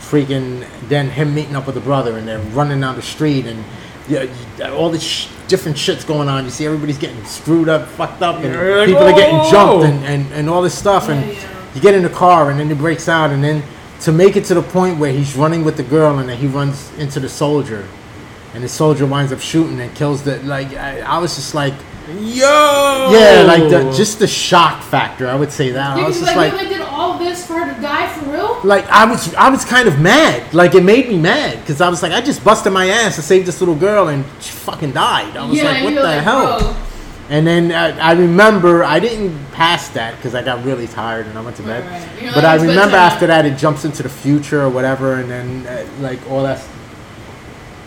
Speaker 3: freaking then him meeting up with the brother and they're running down the street and yeah, you- all this sh- different shit's going on. You see everybody's getting screwed up, fucked up, and
Speaker 1: like,
Speaker 3: people are getting
Speaker 1: "Whoa!"
Speaker 3: jumped and, and, and all this stuff. and
Speaker 2: Yeah, yeah.
Speaker 3: you get in the car and then he breaks out and then to make it to the point where he's running with the girl and then he runs into the soldier and the soldier winds up shooting and kills the like I, I was just like
Speaker 1: Yo.
Speaker 3: yeah like the just the shock factor I would say that I was just
Speaker 2: like,
Speaker 3: like
Speaker 2: this for her to die for real?
Speaker 3: like I was I was kind of mad like it made me mad because I was like I just busted my ass to save this little girl and she fucking died I was
Speaker 2: yeah,
Speaker 3: like what the
Speaker 2: like,
Speaker 3: hell
Speaker 2: bro.
Speaker 3: and then I, I remember I didn't pass that because I got really tired and I went to bed.
Speaker 2: Right,
Speaker 3: But I remember after that it jumps into the future or whatever, and then uh, like all that,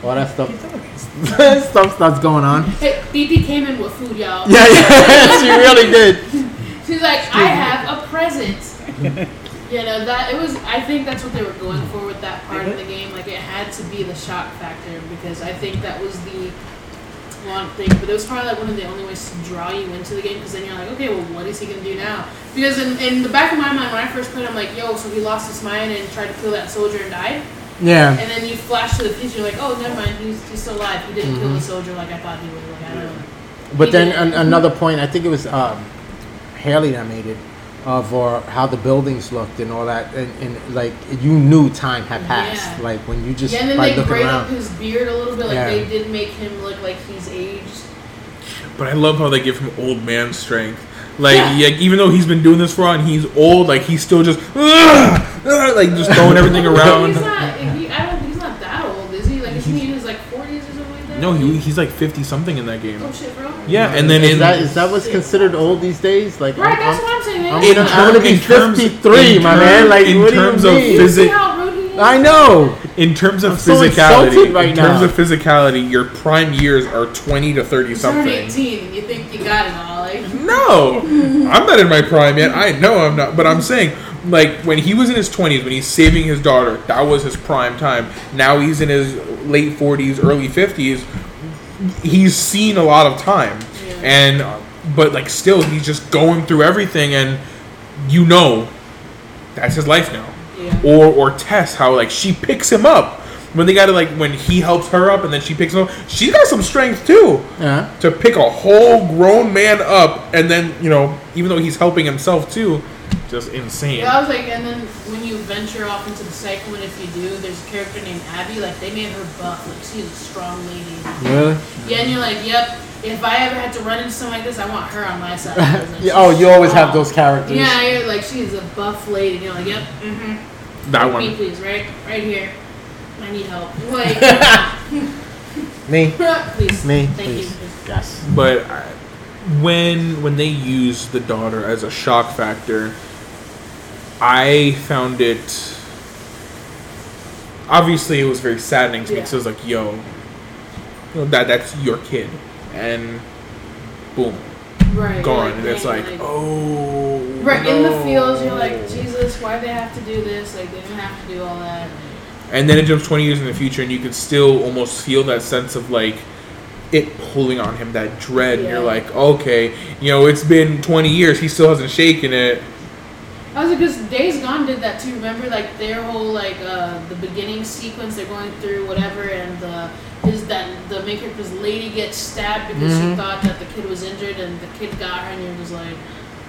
Speaker 3: all that stuff, stuff starts going on.
Speaker 2: Hey, BB came in with food, y'all.
Speaker 3: Yeah, yeah, she really did.
Speaker 2: She's like, I have a present. you no, that it was. I think that's what they were going for with that part of the game. Like it had to be the shock factor because I think that was the one thing. But it was probably like one of the only ways to draw you into the game because then you're like, okay, well, what is he gonna do now? Because in, in the back of my mind, when I first played, I'm like, yo, so he lost his mind and tried to kill that soldier and died.
Speaker 3: Yeah,
Speaker 2: And then you flash to the future, you're like, oh, never mind, he's, he's still alive. He didn't kill the soldier like I thought he would. Like I don't know.
Speaker 3: but
Speaker 2: He
Speaker 3: then an, another point, I think it was um, Haley that made it. Of or how the buildings looked and all that, and, and like you knew time had passed.
Speaker 2: Yeah.
Speaker 3: Like when you just
Speaker 2: Yeah, and then
Speaker 3: by
Speaker 2: they
Speaker 3: looking
Speaker 2: braid
Speaker 3: around.
Speaker 2: up his beard a little bit. Like
Speaker 3: Yeah.
Speaker 2: they did make him look like he's aged.
Speaker 1: But I love how they give him old man strength. Like,
Speaker 2: Yeah.
Speaker 1: yeah, even though he's been doing this for a while and he's old, like he's still just "Ugh! Ugh," like just throwing everything around.
Speaker 2: He's not. He, I don't. He's not that old, is he? Like, isn't he in his like 40s or something like that?
Speaker 1: No, he, he's like fifty something in that game.
Speaker 2: Oh shit, bro.
Speaker 1: Yeah, and then
Speaker 3: is
Speaker 1: in
Speaker 3: that is that what's considered old these days? Like
Speaker 2: Right,
Speaker 3: I'm-
Speaker 2: that's
Speaker 3: I'm-
Speaker 2: what I'm saying.
Speaker 3: I'm gonna,
Speaker 1: In
Speaker 3: I'm gonna be
Speaker 1: in terms-
Speaker 3: 53,
Speaker 1: in
Speaker 3: my
Speaker 1: term-
Speaker 3: man. Like,
Speaker 1: in
Speaker 3: what do
Speaker 1: terms
Speaker 3: you
Speaker 1: of
Speaker 3: mean?
Speaker 2: You
Speaker 1: physics-
Speaker 2: see how rude he is?
Speaker 3: I know.
Speaker 1: in terms of
Speaker 3: I'm
Speaker 1: physicality,
Speaker 3: insulted right now.
Speaker 1: in terms
Speaker 3: now.
Speaker 1: of physicality, your prime years are twenty to thirty
Speaker 2: You turn
Speaker 1: something.
Speaker 2: 18 and you think you got it all. Like,
Speaker 1: No, I'm not in my prime yet. I know I'm not, but I'm saying, like, when he was in his 20s, when he's saving his daughter, that was his prime time. Now he's in his late 40s, early 50s. He's seen a lot of time,
Speaker 2: Yeah.
Speaker 1: and uh, but like still, he's just going through everything, and you know, that's his life now.
Speaker 2: yeah.
Speaker 1: Or or Tess, how like she picks him up when they got to like when he helps her up, and then she picks him up. She's got some strength too
Speaker 3: Yeah.
Speaker 1: to pick a whole grown man up and then you know even though he's helping himself too just insane
Speaker 2: Yeah, I was like, and then when you venture off into the cycle, and if you do, there's a character named Abby. Like they made her buff. Like she's a strong lady.
Speaker 3: Really?
Speaker 2: Yeah, and you're like, yep. If I ever had to run into something like this, I want her on my side. Like,
Speaker 3: Yeah, oh,
Speaker 2: she's
Speaker 3: you always have those characters.
Speaker 2: Yeah, you're like she's a buff lady. And you're like, yep. Mm-hmm.
Speaker 1: that
Speaker 2: Me,
Speaker 1: one
Speaker 2: please, right, right here. I need help. Like,
Speaker 3: Me.
Speaker 2: please,
Speaker 3: Me.
Speaker 2: Thank
Speaker 3: please.
Speaker 2: you.
Speaker 3: Yes.
Speaker 1: but I, when when they use the daughter as a shock factor i found it obviously it was very saddening to me
Speaker 2: Yeah.
Speaker 1: because it was like yo that that's your kid and boom
Speaker 2: Right.
Speaker 1: gone and it's
Speaker 2: dang,
Speaker 1: like oh
Speaker 2: Right in the fields, you're like, Jesus, why they have to do this? Like, they didn't have to do all that.
Speaker 1: And then it jumps 20 years in the future, and you could still almost feel that sense of like it pulling on him, that dread. And you're like, okay, you know, it's been 20 years, he still hasn't shaken it.
Speaker 2: I was like, because Days Gone did that too. Remember, like their whole like uh, the beginning sequence, they're going through whatever, and the is that the main character's lady gets stabbed because she thought that the kid was injured, and the kid got her, and you're just like,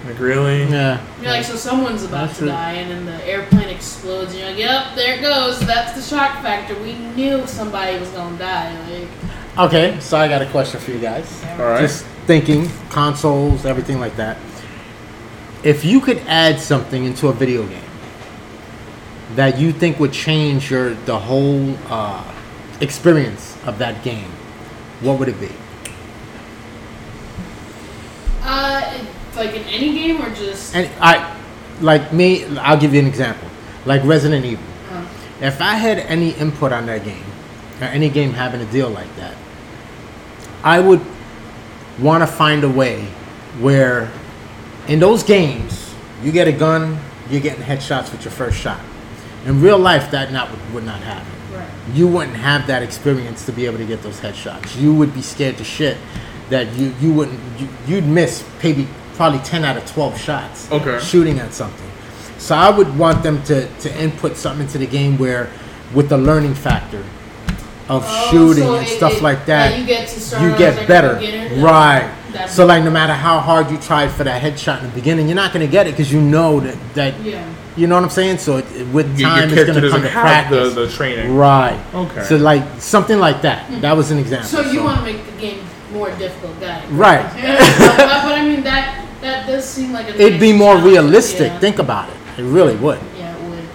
Speaker 1: Like, really?
Speaker 3: Yeah.
Speaker 2: you're like, so someone's about
Speaker 3: That's
Speaker 2: to
Speaker 3: it.
Speaker 2: die, and then the airplane explodes, and you're like, yep, there it goes. That's the shock factor. We knew somebody was gonna die. Like,
Speaker 3: Okay, so I got a question for you guys.
Speaker 1: All right.
Speaker 3: Just thinking, consoles, everything like that. If you could add something into a video game that you think would change your the whole uh, experience of that game, what would it be?
Speaker 2: uh, like in any game or just
Speaker 3: And I, like me, I'll give you an example. Like Resident Evil.
Speaker 2: uh,
Speaker 3: If I had any input on that game, or any game having a deal like that, I would want to find a way where, in those games, you get a gun, you're getting headshots with your first shot. In real life, that not would, would not happen.
Speaker 2: Right.
Speaker 3: you wouldn't have that experience to be able to get those headshots. You would be scared to shit that you you wouldn't you, you'd miss maybe probably ten out of twelve shots.
Speaker 1: Okay.
Speaker 3: Shooting at something. So I would want them to to input something into the game where with the learning factor of
Speaker 2: Oh,
Speaker 3: shooting
Speaker 2: so
Speaker 3: and
Speaker 2: it-
Speaker 3: stuff
Speaker 2: it-
Speaker 3: like that.
Speaker 2: you get to start
Speaker 3: you get
Speaker 2: like,
Speaker 3: better.
Speaker 2: beginner?
Speaker 3: Right.
Speaker 2: That's-
Speaker 3: So like no matter how hard you tried for that headshot in the beginning, you're not gonna get it because you know that that
Speaker 2: Yeah.
Speaker 3: you know what I'm saying. So it, it- with
Speaker 1: Your, your
Speaker 3: time, it's gonna come to
Speaker 1: have the,
Speaker 3: practice.
Speaker 1: the training.
Speaker 3: Right.
Speaker 1: Okay.
Speaker 3: So like something like that. That was an example.
Speaker 2: So you want to make the game more difficult, got it?
Speaker 3: Right.
Speaker 2: Yeah, but, but I mean that that does seem like a
Speaker 3: It'd be more
Speaker 2: challenge,
Speaker 3: realistic.
Speaker 2: Yeah.
Speaker 3: Think about it. It really would.
Speaker 2: Yeah, it would.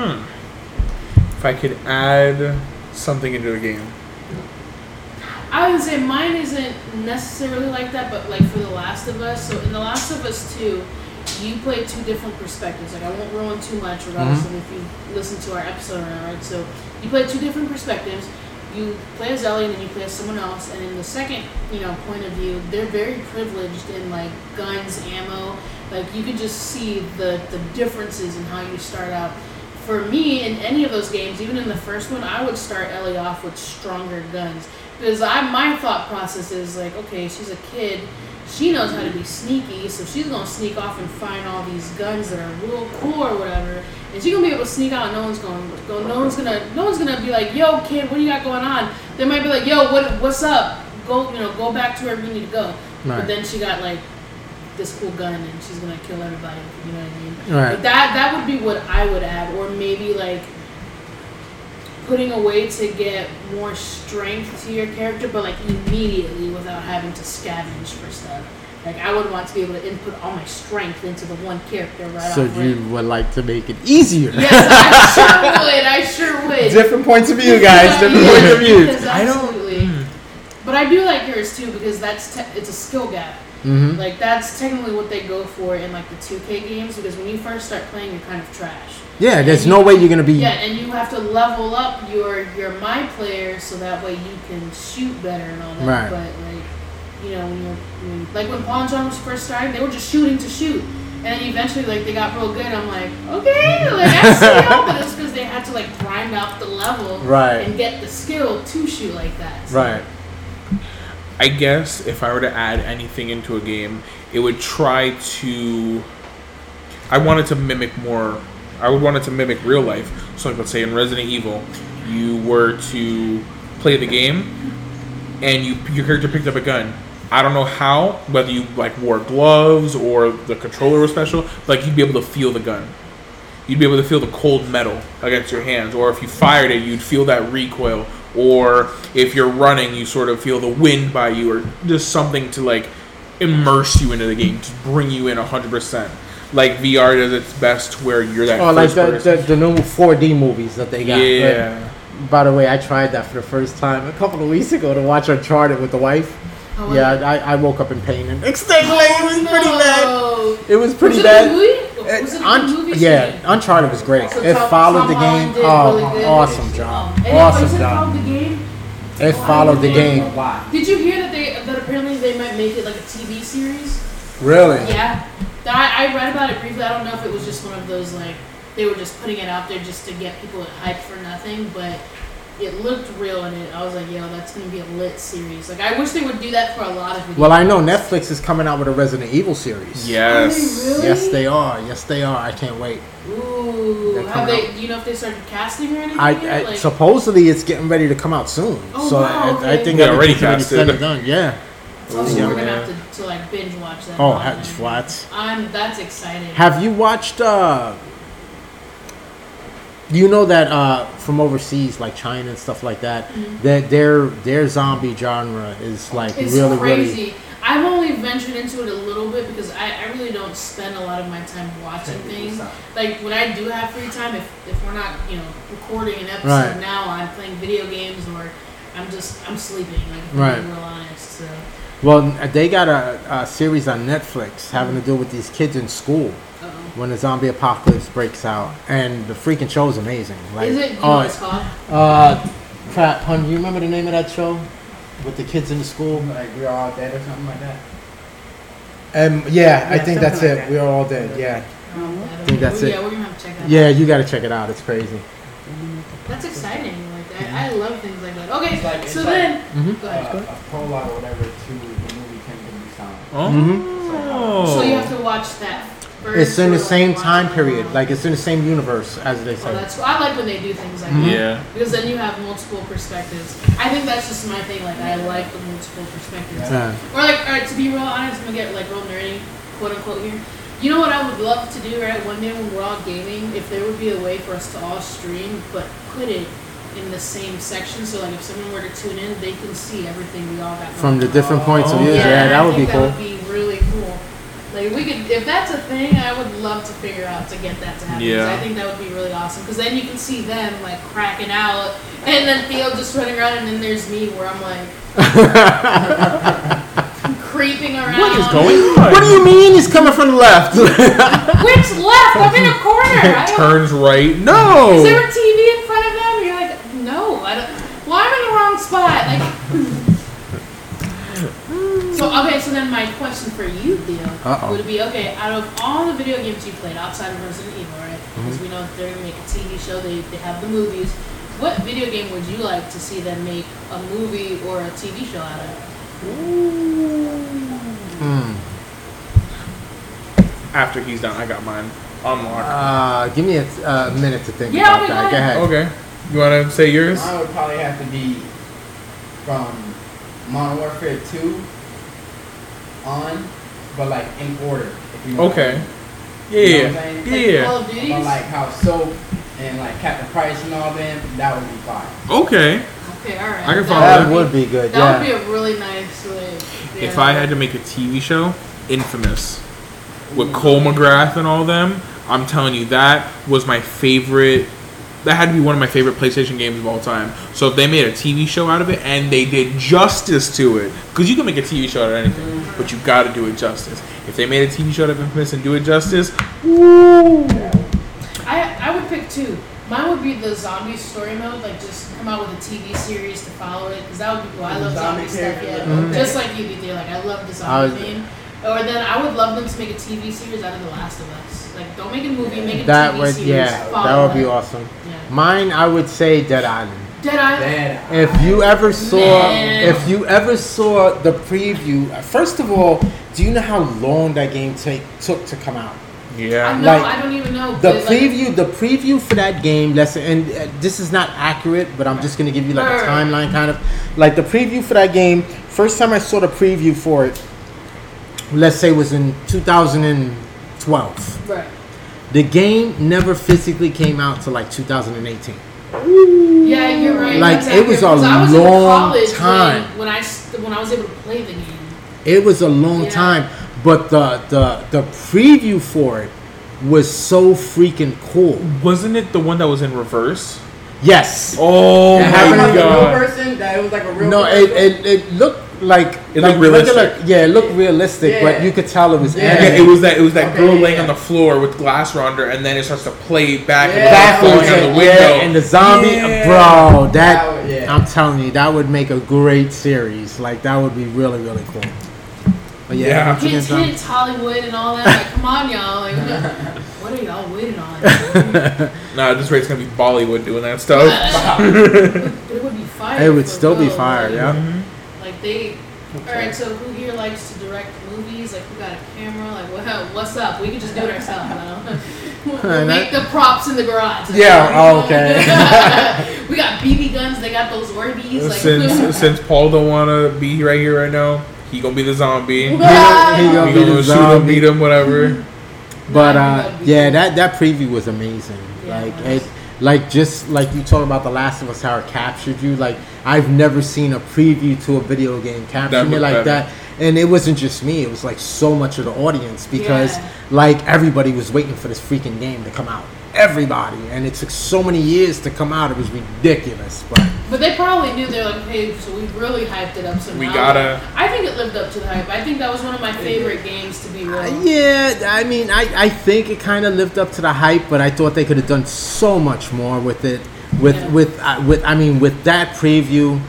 Speaker 1: Hmm. If I could add something into a game.
Speaker 2: I would say mine isn't necessarily like that, but like for The Last of Us. So in The Last of Us 2, you play two different perspectives. Like I won't ruin too much, regardless
Speaker 3: Mm-hmm.
Speaker 2: of if you listen to our episode or not, right? So you play two different perspectives. You play as Ellie and then you play as someone else. And in the second, you know, point of view, they're very privileged in like guns, ammo. Like you can just see the the differences in how you start out. For me, in any of those games, even in the first one, I would start Ellie off with stronger guns because I my thought process is like, okay, she's a kid, she knows how to be sneaky, so she's gonna sneak off and find all these guns that are real cool or whatever, and she's gonna be able to sneak out. And no one's gonna go. No one's gonna. No one's gonna be like, yo, kid, what do you got going on? They might be like, yo, what what's up? Go, you know, go back to wherever you need to go.
Speaker 3: Right.
Speaker 2: But then she got like this cool gun and she's gonna kill everybody. You know what I mean?
Speaker 3: Right.
Speaker 2: But that that would be what I would add, or maybe like putting a way to get more strength to your character, but like immediately without having to scavenge for stuff. Like I would want to be able to input all my strength into the one character right
Speaker 3: So
Speaker 2: off
Speaker 3: you
Speaker 2: rip.
Speaker 3: would like to make it easier.
Speaker 2: Yes, I sure would. I sure would.
Speaker 3: Different points of view, guys. Different
Speaker 2: Yeah,
Speaker 3: points of view.
Speaker 2: because
Speaker 3: I don't.
Speaker 2: Absolutely. Hmm. But I do like yours too because that's te- it's a skill gap.
Speaker 3: Mhm.
Speaker 2: Like that's technically what they go for in like the 2K games because when you first start playing, you're kind of trash.
Speaker 3: Yeah, there's no way you're gonna be.
Speaker 2: Yeah, and you have to level up your your my player so that way you can shoot better and all that.
Speaker 3: Right.
Speaker 2: But like, you know, when you're when, like when Pawn John was first starting, they were just shooting to shoot, and then eventually like they got real good. I'm like, okay, like I see y'all, but it's because they had to like grind out the level
Speaker 3: Right.
Speaker 2: and get the skill to shoot like that. So,
Speaker 3: Right.
Speaker 1: I guess if I were to add anything into a game, it would try to. I wanted to mimic more. I would want it to mimic real life. So, like, let's say in Resident Evil, you were to play the game, and you your character picked up a gun. I don't know how, whether you like wore gloves or the controller was special. Like you'd be able to feel the gun. You'd be able to feel the cold metal against your hands, or if you fired it, you'd feel that recoil. Or if you're running, you sort of feel the wind by you, or just something to like immerse you into the game, to bring you in hundred percent. Like VR does its best, where you're that.
Speaker 3: Oh, like the,
Speaker 1: person.
Speaker 3: the the new 4D movies that they got.
Speaker 1: yeah.
Speaker 3: By the way, I tried that for the first time a couple of weeks ago to watch Uncharted with the wife.
Speaker 2: How was
Speaker 3: Yeah. I, I woke up in pain and next day like, it was pretty bad. It was pretty
Speaker 2: was
Speaker 3: bad.
Speaker 2: It? Was a
Speaker 3: Un-
Speaker 2: good movie?
Speaker 3: yeah, Uncharted was great.
Speaker 2: So
Speaker 3: it
Speaker 2: Tom-
Speaker 3: followed
Speaker 2: Tom
Speaker 3: the game.
Speaker 2: did
Speaker 3: Oh,
Speaker 2: really good.
Speaker 3: awesome job.
Speaker 2: Um, and
Speaker 3: Awesome
Speaker 2: was it
Speaker 3: job.
Speaker 2: the game?
Speaker 3: It followed the game.
Speaker 4: Why?
Speaker 2: Did you hear that they that apparently they might make it like a TV series?
Speaker 3: Really?
Speaker 2: Yeah. I, I read about it briefly. I don't know if it was just one of those like they were just putting it out there just to get people hyped for nothing, but it looked real in it. I was like, yo, that's gonna be a lit series. Like I wish they would do that for a lot of. Video
Speaker 3: Well, I know. Netflix is coming out with a Resident Evil series.
Speaker 1: Yes.
Speaker 2: Are they really?
Speaker 3: Yes, they are. Yes, they are. I can't wait.
Speaker 2: Ooh, have
Speaker 3: coming
Speaker 2: they? Do you know if they started casting or anything?
Speaker 3: I. I
Speaker 2: Like-
Speaker 3: supposedly it's getting ready to come out soon.
Speaker 2: Oh,
Speaker 3: so
Speaker 2: wow,
Speaker 3: I, I think
Speaker 1: Yeah,
Speaker 3: everything's
Speaker 1: already
Speaker 3: already said
Speaker 1: casted.
Speaker 3: and done. Yeah.
Speaker 2: Oh, so
Speaker 3: Yeah,
Speaker 2: we're gonna
Speaker 1: man.
Speaker 2: have to, to like binge watch that.
Speaker 3: Oh, ha- what?
Speaker 2: I'm that's exciting.
Speaker 3: Have you watched? uh You know that uh from overseas, like China and stuff like that, that their their zombie genre is like
Speaker 2: Mm-hmm. it's
Speaker 3: really,
Speaker 2: crazy.
Speaker 3: really.
Speaker 2: I've only ventured into it a little bit because I, I really don't spend a lot of my time watching things. Like when I do have free time, if, if we're not you know recording an episode
Speaker 3: Right.
Speaker 2: now, I'm playing video games or I'm just I'm sleeping. Like if
Speaker 3: Right.
Speaker 2: I'm being real honest. So
Speaker 3: Well, they got a, a series on Netflix having to do with these kids in school when the zombie apocalypse breaks out, and the freaking show is amazing. Like,
Speaker 2: is it? You know
Speaker 3: oh,
Speaker 2: what it's called?
Speaker 3: uh, crap, hun, do you remember the name of that show with the kids in the school?
Speaker 4: Like we're all dead or something like that.
Speaker 3: Um, yeah, I think that's
Speaker 4: something
Speaker 3: it.
Speaker 4: that.
Speaker 3: We're all dead. Yeah,
Speaker 2: Um, I don't
Speaker 3: think
Speaker 2: know.
Speaker 3: that's
Speaker 2: yeah,
Speaker 3: it.
Speaker 2: we're gonna have to check that.
Speaker 3: yeah, you got to check it out. It's crazy.
Speaker 2: That's exciting. Like I, I love things like that. Okay,
Speaker 5: It's like-
Speaker 2: so
Speaker 5: it's
Speaker 2: then
Speaker 3: Mhm.
Speaker 2: go
Speaker 5: Uh,
Speaker 2: ahead.
Speaker 5: a prologue or whatever to the movie Kingdom Sound.
Speaker 1: Oh.
Speaker 2: So you have to watch that. First
Speaker 3: It's in the
Speaker 2: like,
Speaker 3: same
Speaker 2: watch
Speaker 3: time period.
Speaker 2: along?
Speaker 3: Like it's in the same universe as they say.
Speaker 2: Oh,
Speaker 3: say.
Speaker 2: that's I like when they do things like
Speaker 3: Mhm.
Speaker 2: that
Speaker 1: Yeah.
Speaker 2: because then you have multiple perspectives. I think that's just my thing. Like I like the multiple perspectives.
Speaker 3: Yeah.
Speaker 2: Or like, all right, to be real honest, I'm gonna get like real nerdy, quote unquote here. You know what I would love to do, right? One day when we're all gaming, if there would be a way for us to all stream, but put it in the same section, so like if someone were to tune in, they can see everything we all got.
Speaker 3: From the different points of
Speaker 1: Oh,
Speaker 3: view.
Speaker 1: yeah,
Speaker 3: Yeah,
Speaker 2: I
Speaker 3: that would be
Speaker 2: think
Speaker 3: cool.
Speaker 2: Would be really cool. Like we could, if that's a thing, I would love to figure out to get that to happen. 'cause
Speaker 1: Yeah.
Speaker 2: I think that would be really awesome. Because then you can see them like cracking out, and then Theo just running around, and then there's me where I'm like creeping around.
Speaker 1: What is going on?
Speaker 3: What do you mean he's coming from the left?
Speaker 2: Which left? I'm in a corner. I
Speaker 1: Turns right. No.
Speaker 2: Is there a TV in front of them? You're like, no, I don't. Well, I'm in the wrong spot. Like. So okay, so then my question for you, Theo,
Speaker 3: Uh-oh.
Speaker 2: would be okay. Out of all the video games you played outside of Resident Evil, right?
Speaker 3: Mm-hmm.
Speaker 2: Because we know they're gonna make a TV show. They they have the movies. What video game would you like to see them make a movie or a TV show out of? Ooh.
Speaker 3: Hmm.
Speaker 1: After he's done, I got mine unlocked.
Speaker 3: Uh, give me a, a minute to think
Speaker 2: Yeah,
Speaker 3: about that.
Speaker 2: go
Speaker 3: Go ahead.
Speaker 1: Okay. You want to say yours?
Speaker 5: Mine would probably have to be from Modern Warfare 2 on, but like in order. If you know what I
Speaker 1: Okay.
Speaker 5: mean.
Speaker 1: Yeah.
Speaker 5: You know
Speaker 1: Yeah.
Speaker 5: what I'm saying?
Speaker 2: Like
Speaker 1: Yeah.
Speaker 2: Call of Duties.
Speaker 5: But like how Soap and like Captain Price and all them, that would be fine.
Speaker 1: Okay.
Speaker 2: okay, all right.
Speaker 1: I can
Speaker 2: That
Speaker 1: follow
Speaker 3: That
Speaker 2: be-
Speaker 3: would be good.
Speaker 2: That
Speaker 3: Yeah.
Speaker 2: would be a really nice way.
Speaker 1: If I had to make a TV show, Infamous, with Cole McGrath and all them, I'm telling you that was my favorite. That had to be one of my favorite PlayStation games of all time. So if they made a TV show out of it and they did justice to it, because you can make a TV show out of anything, but you got to do it justice. If they made a TV show out of Infamous and do it justice,
Speaker 2: I I would pick two. Mine would be the zombie story mode, like just come out with a TV series to follow it, because that would be cool. I
Speaker 5: The
Speaker 2: love zombie,
Speaker 5: zombie
Speaker 2: stuff, yeah.
Speaker 5: characters, okay.
Speaker 2: Just like you, BT, like I love the zombie
Speaker 3: was-
Speaker 2: theme. Or then I would love them to make a TV series out of The Last of Us. Like don't make a movie, make a
Speaker 3: That
Speaker 2: TV
Speaker 3: would,
Speaker 2: series.
Speaker 3: yeah, that would be
Speaker 2: it.
Speaker 3: awesome.
Speaker 2: Yeah.
Speaker 3: Mine, I would say Dead Island.
Speaker 2: Dead Island.
Speaker 5: Then
Speaker 3: If you ever saw,
Speaker 2: Man.
Speaker 3: if you ever saw the preview, first of all, do you know how long that game take took to come out?
Speaker 2: Yeah, I
Speaker 1: yeah.
Speaker 2: know.
Speaker 3: like,
Speaker 2: I don't even know.
Speaker 3: The
Speaker 2: but, like,
Speaker 3: preview, the preview for that game, let's and uh, this is not accurate, but I'm just gonna give you like a timeline, kind of like the preview for that game. First time I saw the preview for it, let's say was in 2012.
Speaker 2: Right.
Speaker 3: The game never physically came out till like 2018.
Speaker 2: Yeah, you're right.
Speaker 3: Like,
Speaker 2: That's
Speaker 3: it was
Speaker 2: accurate,
Speaker 3: a
Speaker 2: 'cause I was
Speaker 3: long
Speaker 2: college
Speaker 3: time.
Speaker 2: when, when I s- when I was able to play the game.
Speaker 3: It was a long
Speaker 2: Yeah.
Speaker 3: time, but the the the preview for it was so freaking cool.
Speaker 1: Wasn't it the one that was in reverse?
Speaker 3: Yes.
Speaker 1: Oh
Speaker 5: that
Speaker 3: my
Speaker 5: happened
Speaker 1: my
Speaker 5: like a real person. That it was like a real.
Speaker 3: No,
Speaker 5: person.
Speaker 3: it, it, it looked like
Speaker 1: It
Speaker 3: like
Speaker 1: looked realistic.
Speaker 3: regular- yeah, it looked realistic, but you could tell it was
Speaker 5: Yeah.
Speaker 1: Yeah, it was that it was that
Speaker 5: Okay,
Speaker 1: girl
Speaker 5: yeah,
Speaker 1: laying
Speaker 5: yeah.
Speaker 1: on the floor with glass around her, and then it starts to play back and
Speaker 5: Yeah.
Speaker 3: Backwards,
Speaker 1: forth out the window.
Speaker 3: yeah, and the zombie,
Speaker 1: Yeah.
Speaker 3: bro. That,
Speaker 5: That would- yeah.
Speaker 3: I'm telling you, that would make a great series. Like that would be really, really cool. But yeah,
Speaker 1: Yeah.
Speaker 3: once again,
Speaker 2: Hints, Hollywood and all that. Like, come on, y'all. Like, what are y'all waiting on?
Speaker 1: Nah, this rate's gonna be Bollywood doing that stuff.
Speaker 2: but uh, it would be fire.
Speaker 3: it would
Speaker 2: for
Speaker 3: still be fire.
Speaker 2: like-
Speaker 3: Yeah. Mm-hmm.
Speaker 2: Like they. All right, so who here likes to direct movies? Like, who got a camera? Like, what, what's up? We can just do it ourselves. You know? We'll
Speaker 3: And
Speaker 2: make the props in the garage.
Speaker 3: Yeah, oh, okay.
Speaker 2: we got BB guns. They got those Orbeez. Like,
Speaker 1: since since Paul don't wanna be right here right now, he gonna be the zombie.
Speaker 3: He
Speaker 1: We
Speaker 3: gonna, he
Speaker 2: He
Speaker 3: gonna be
Speaker 1: gonna
Speaker 3: the
Speaker 1: shoot him, beat him, whatever.
Speaker 3: But uh,
Speaker 2: you gotta be
Speaker 3: yeah, that that preview was amazing.
Speaker 2: Yeah,
Speaker 3: like
Speaker 2: it
Speaker 3: it, like just like you talk about The Last of Us, how it captured you. Like I've never seen a preview to a video game capture
Speaker 1: That
Speaker 3: me like
Speaker 1: better.
Speaker 3: that. And it wasn't just me; it was like so much of the audience because
Speaker 2: Yeah.
Speaker 3: like everybody was waiting for this freaking game to come out. Everybody, and it took so many years to come out. It was ridiculous, but
Speaker 2: But they probably knew they're like, okay, so we really hyped it up. So
Speaker 1: We
Speaker 2: now-
Speaker 1: gotta-
Speaker 2: I think it lived up to the hype. I think that was one of my favorite games to be real.
Speaker 3: Uh, yeah, I mean, I, I think it kind of lived up to the hype, but I thought they could have done so much more with it. With
Speaker 2: Yeah.
Speaker 3: with uh, with I mean, with that preview,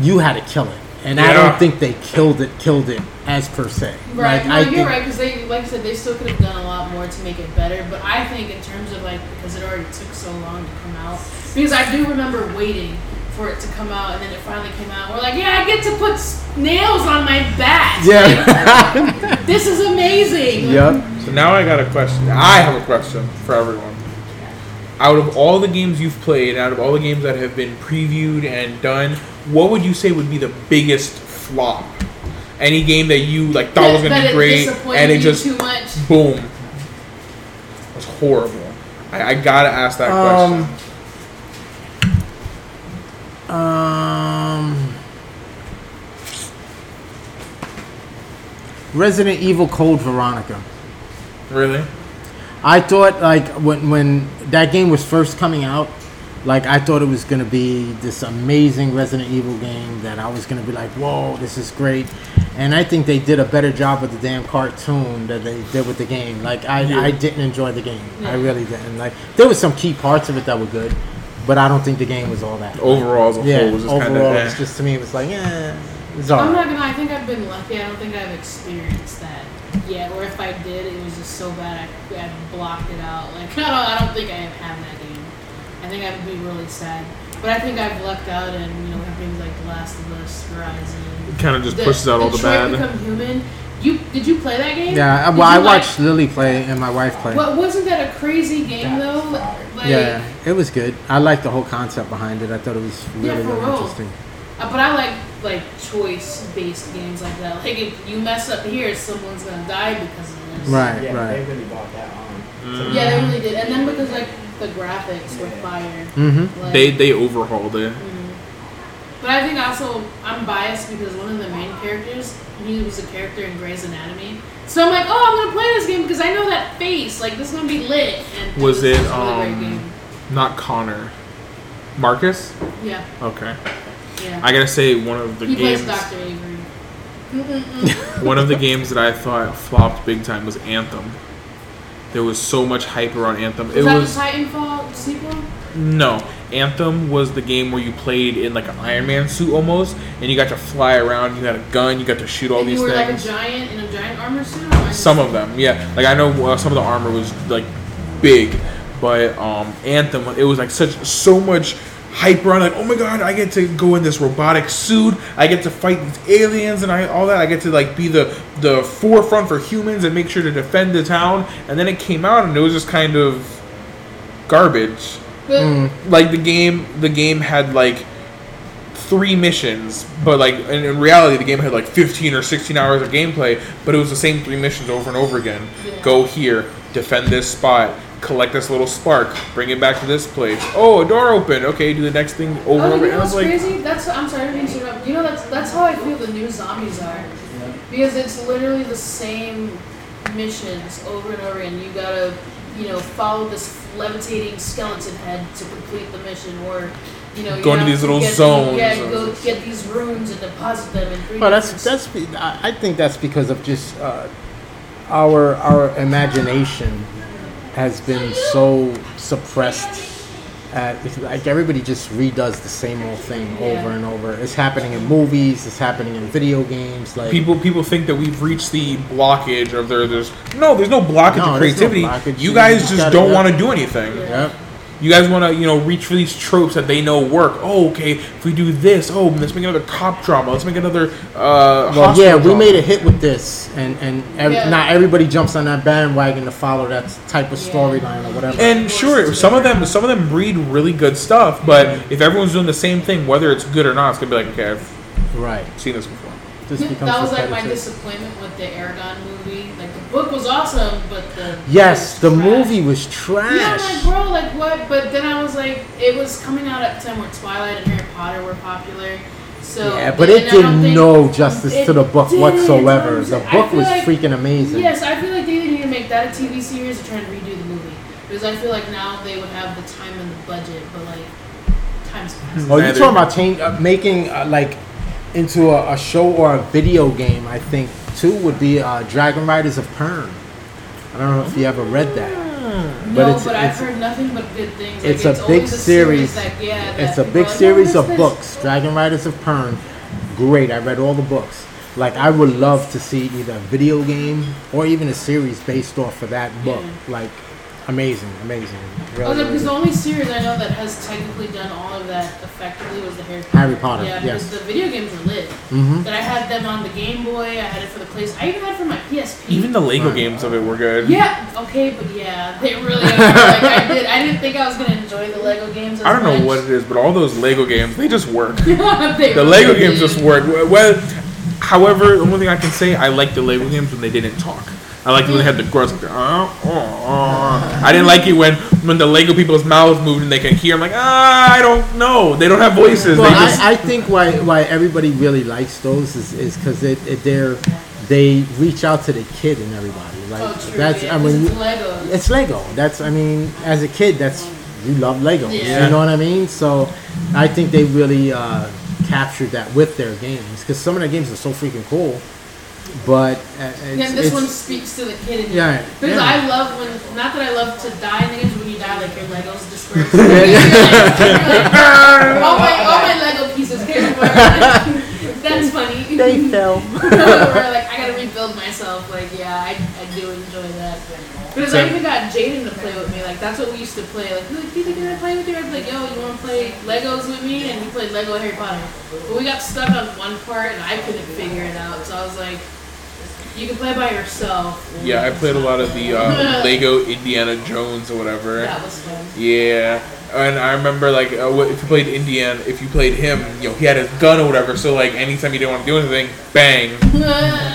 Speaker 3: you had to kill it, and I don't think they killed it, killed it as per se.
Speaker 2: Right,
Speaker 3: Like,
Speaker 2: no,
Speaker 3: I
Speaker 2: you're
Speaker 3: think,
Speaker 2: right because they, like I said, they still could have done a lot more to make it better. But I think in terms of like because it already took so long to come out, because I do remember waiting for it to come out, and then it finally came out. We're like, yeah, I get to put nails on my back.
Speaker 3: Yeah.
Speaker 2: this is amazing.
Speaker 3: yep.
Speaker 1: So now I got a question. I have a question for everyone. Out of all the games you've played, out of all the games that have been previewed and done, what would you say would be the biggest flop? Any game that you like thought was gonna be great and it just
Speaker 2: too much.
Speaker 1: boom was horrible. I, I gotta ask that
Speaker 3: Um,
Speaker 1: question.
Speaker 3: Um, Resident Evil Code Veronica.
Speaker 1: Really?
Speaker 3: I thought like when when that game was first coming out, like I thought it was gonna be this amazing Resident Evil game that I was gonna be like, whoa, this is great. And I think they did a better job with the damn cartoon that they did with the game. Like I,
Speaker 1: Yeah.
Speaker 3: I didn't enjoy the game. I really didn't. Like there was some key parts of it that were good, but I don't think the game was all that.
Speaker 1: Overall, as a
Speaker 3: yeah,
Speaker 1: whole, was just kind
Speaker 3: overall,
Speaker 1: of.
Speaker 3: it's eh. just to me, it was like, yeah, it's
Speaker 2: I'm not gonna. I think I've been lucky. I don't think I've experienced that yet. Or if I did, it was just so bad I, I blocked it out. Like I don't. I don't think I have that game. I think I would be really sad. But I think I've lucked out, and you know, we have things like The Last of Us, Horizon.
Speaker 1: It kind of just
Speaker 2: The-
Speaker 1: pushes out all the
Speaker 2: Detroit
Speaker 1: bad.
Speaker 2: Become Human. You did you play that game?
Speaker 3: Yeah,
Speaker 2: Did
Speaker 3: well, I
Speaker 2: like-
Speaker 3: watched Lily play and my wife play.
Speaker 2: What wasn't that a crazy game
Speaker 5: That's
Speaker 2: though? Like,
Speaker 3: yeah, it was good. I liked the whole concept behind it. I thought it was
Speaker 2: Yeah,
Speaker 3: really,
Speaker 2: for
Speaker 3: really
Speaker 2: real.
Speaker 3: interesting.
Speaker 2: Uh, but I like like choice based games like that. Like if you mess up here, someone's gonna die because of this.
Speaker 3: Right,
Speaker 5: Yeah,
Speaker 3: right.
Speaker 5: they really bought that on.
Speaker 1: Mm.
Speaker 2: Yeah, they really did. And then because like the graphics were fire.
Speaker 3: Mm-hmm.
Speaker 2: Like,
Speaker 1: They they overhauled it.
Speaker 2: Mhm. But I think also I'm biased because one of the main characters, he was a character in Grey's Anatomy. So I'm like, oh, I'm gonna play this game because I know that face. Like this is gonna be lit. And
Speaker 1: Was
Speaker 2: it
Speaker 1: it,
Speaker 2: is really
Speaker 1: um. Not Connor. Marcus.
Speaker 2: Yeah,
Speaker 1: Okay.
Speaker 2: Yeah.
Speaker 1: I gotta say one of the
Speaker 2: he
Speaker 1: games.
Speaker 2: plays Doctor Avery.
Speaker 1: One of the games that I thought flopped big time was Anthem. There was so much hype around Anthem.
Speaker 2: Was
Speaker 1: it
Speaker 2: that
Speaker 1: was
Speaker 2: the Titanfall sequel?
Speaker 1: no. Anthem was the game where you played in like an Iron Man suit almost, and you got to fly around. You had a gun. You got to shoot all
Speaker 2: and
Speaker 1: these
Speaker 2: you were like a giant in a giant armor suit. Or am I just-
Speaker 1: some of them, yeah. Like I know uh, some of the armor was like big, but um, Anthem it was like such so much hype around. Like oh my god, I get to go in this robotic suit. I get to fight these aliens and I all that. I get to like be the the forefront for humans and make sure to defend the town. And then it came out and it was just kind of garbage.
Speaker 2: But
Speaker 3: Mm.
Speaker 1: Like the game, the game had like three missions, but like in, in reality, the game had like 15 or 16 hours of gameplay. But it was the same three missions over and over again.
Speaker 2: Yeah.
Speaker 1: Go here, defend this spot, collect this little spark, bring it back to this place. Oh, a door open. Okay, do the next thing over
Speaker 2: Oh,
Speaker 1: and over.
Speaker 2: you know what's
Speaker 1: was like,
Speaker 2: crazy? That's I'm sorry, I didn't mean to interrupt. You know that's that's how I feel the new zombies are, because it's literally the same missions over and over again. You gotta, you know, follow this levitating skeleton head to complete the mission, or you know, you
Speaker 1: Go into
Speaker 2: have
Speaker 1: these
Speaker 2: to
Speaker 1: little
Speaker 2: get
Speaker 1: zones
Speaker 2: yeah, go get these runes and deposit them in three.
Speaker 3: Well, that's that's. I I think that's because of just uh, our our imagination has been so suppressed. At, like everybody just redoes the same old thing
Speaker 2: Yeah.
Speaker 3: over and over. It's happening in movies. It's happening in video games. Like
Speaker 1: people people think that we've reached the blockage of there. There's no, there's no blockage
Speaker 3: No,
Speaker 1: of
Speaker 3: there's no
Speaker 1: creativity.
Speaker 3: blockage.
Speaker 1: You
Speaker 3: You
Speaker 1: guys
Speaker 3: just
Speaker 1: just don't want to do anything.
Speaker 3: Yep.
Speaker 1: You guys want to, you know, reach for these tropes that they know work. Oh, okay, if we do this, oh, let's make another cop drama. Let's make another. Uh,
Speaker 3: Well,
Speaker 1: hospital
Speaker 3: yeah, we made a hit with this, and and ev-
Speaker 2: Yeah.
Speaker 3: not everybody jumps on that bandwagon to follow that type of
Speaker 2: Yeah.
Speaker 3: storyline or whatever.
Speaker 1: And sure, some of them, some of them breed really good stuff. But if everyone's doing the same thing, whether it's good or not, it's gonna be like, okay, I've
Speaker 3: right,
Speaker 1: seen this before.
Speaker 3: this becomes
Speaker 2: that was like my disappointment with the Eragon movie. Like the book was awesome, but the
Speaker 3: Yes, the
Speaker 2: trash.
Speaker 3: movie was trash.
Speaker 2: Yeah, I'm like, bro, like what? But then I was like, it was coming out at the time where Twilight and Harry Potter were popular. So
Speaker 3: Yeah, but it did
Speaker 2: don't think-
Speaker 3: no justice to the book
Speaker 2: didn't,
Speaker 3: whatsoever. The book was
Speaker 2: like-
Speaker 3: freaking amazing.
Speaker 2: Yes, I feel like they either need to make that a TV series or try to redo the movie because I feel like now they would have the time and the budget, but like time's passed.
Speaker 3: Oh, you're talking about change, uh, making uh, like into a, a show or a video game? I think too would be uh, Dragon Riders of Pern. I don't know if you ever read that.
Speaker 2: no,
Speaker 3: but
Speaker 2: but,
Speaker 3: it's-
Speaker 2: I've
Speaker 3: it's-
Speaker 2: heard nothing but good things.
Speaker 3: it's
Speaker 2: like,
Speaker 3: a big
Speaker 2: a
Speaker 3: series.
Speaker 2: that, yeah,
Speaker 3: It's a big series
Speaker 2: "Oh,
Speaker 3: of
Speaker 2: this?"
Speaker 3: books, Dragon Riders of Pern. great. I read all the books. Like I would love to see either a video game or even a series based off of that book. Like amazing, amazing.
Speaker 2: Oh,
Speaker 3: Really,
Speaker 2: no,
Speaker 3: really
Speaker 2: because the only series I know that has technically done all of that effectively was the Harry Potter.
Speaker 3: Harry Potter,
Speaker 2: Yeah,
Speaker 3: yes.
Speaker 2: because the video games were lit.
Speaker 3: Mhm.
Speaker 2: That I had them on the Game Boy. I had it for the place. I even had it for my PSP.
Speaker 1: Even the Lego
Speaker 3: Right.
Speaker 1: games of it were good.
Speaker 2: Yeah. Okay, but yeah, they really. Are. like I did. I didn't think I was gonna enjoy the Lego games. As
Speaker 1: I don't know what it is, but all those Lego games, they just work.
Speaker 2: They
Speaker 1: The
Speaker 2: really
Speaker 1: Lego games
Speaker 2: did.
Speaker 1: just work. Well, however, the only thing I can say, I like the Lego games when they didn't talk. I liked when they had the grunts. Like, uh, uh, uh. I didn't like it when when the Lego people's mouths moved and they can hear. I'm like, ah, I don't know. They don't have voices.
Speaker 3: Well,
Speaker 1: they just
Speaker 3: I, I think why why everybody really likes those is is because it, it they're they reach out to the kid and everybody. Like
Speaker 2: Oh, true.
Speaker 3: that's
Speaker 2: yeah,
Speaker 3: I
Speaker 2: 'cause
Speaker 3: mean
Speaker 2: it's Lego.
Speaker 3: it's Lego. That's I mean as a kid that's you love Legos.
Speaker 2: Yeah.
Speaker 3: You know what I mean? So I think they really uh, captured that with their games because some of their games are so freaking cool. But uh, it's,
Speaker 2: Yeah, this
Speaker 3: it's-
Speaker 2: one speaks to the kid in you.
Speaker 3: Yeah,
Speaker 2: Because
Speaker 3: yeah.
Speaker 2: I love when, not that I love to die in the games, but when you die, like your Legos disperse. all, my, all my Lego pieces, here's where That's funny.
Speaker 3: they fell.
Speaker 2: Where, like, I gotta rebuild myself. Like, yeah, I, I do enjoy that. Because I even got Jaden to play with me. Like, that's what we used to play. Like, like, Phoebe, can I play with you? I'd be like, yo, you wanna play Legos with me? And we played Lego Harry Potter. But we got stuck on one part and I couldn't figure it out. So I was like, you can play by yourself.
Speaker 1: yeah, I played a lot of the uh, Lego Indiana Jones or whatever.
Speaker 2: That was fun.
Speaker 1: Yeah, and I remember like uh, if you played Indiana, if you played him, you know he had his gun or whatever. So like anytime you didn't want to do anything, bang,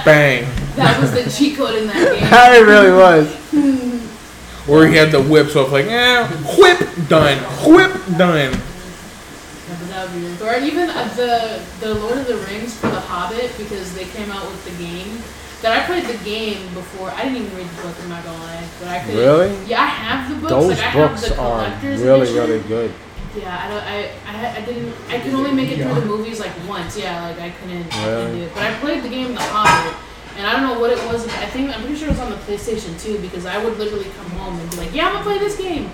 Speaker 1: bang.
Speaker 2: that was the cheat code in that game.
Speaker 3: it really was.
Speaker 1: Or he had the whip, so it's like, eh, whip done, whip done.
Speaker 2: That would be really- Or even uh, the the Lord of the Rings for the Hobbit because they came out with the game. That I played the game before. I didn't even read the book. I'm not gonna lie, but I could.
Speaker 3: Really?
Speaker 2: Yeah, I have the books.
Speaker 3: Those
Speaker 2: like, I
Speaker 3: books
Speaker 2: have the
Speaker 3: are really
Speaker 2: edition.
Speaker 3: really good.
Speaker 2: Yeah, I don't. I, I I didn't. I could only make it through the movies like once. Yeah, like I couldn't. I couldn't do it. But I played the game The Hobbit, and I don't know what it was. I think I'm pretty sure it was on the PlayStation 2 because I would literally come home and be like, "Yeah, I'm gonna play this game."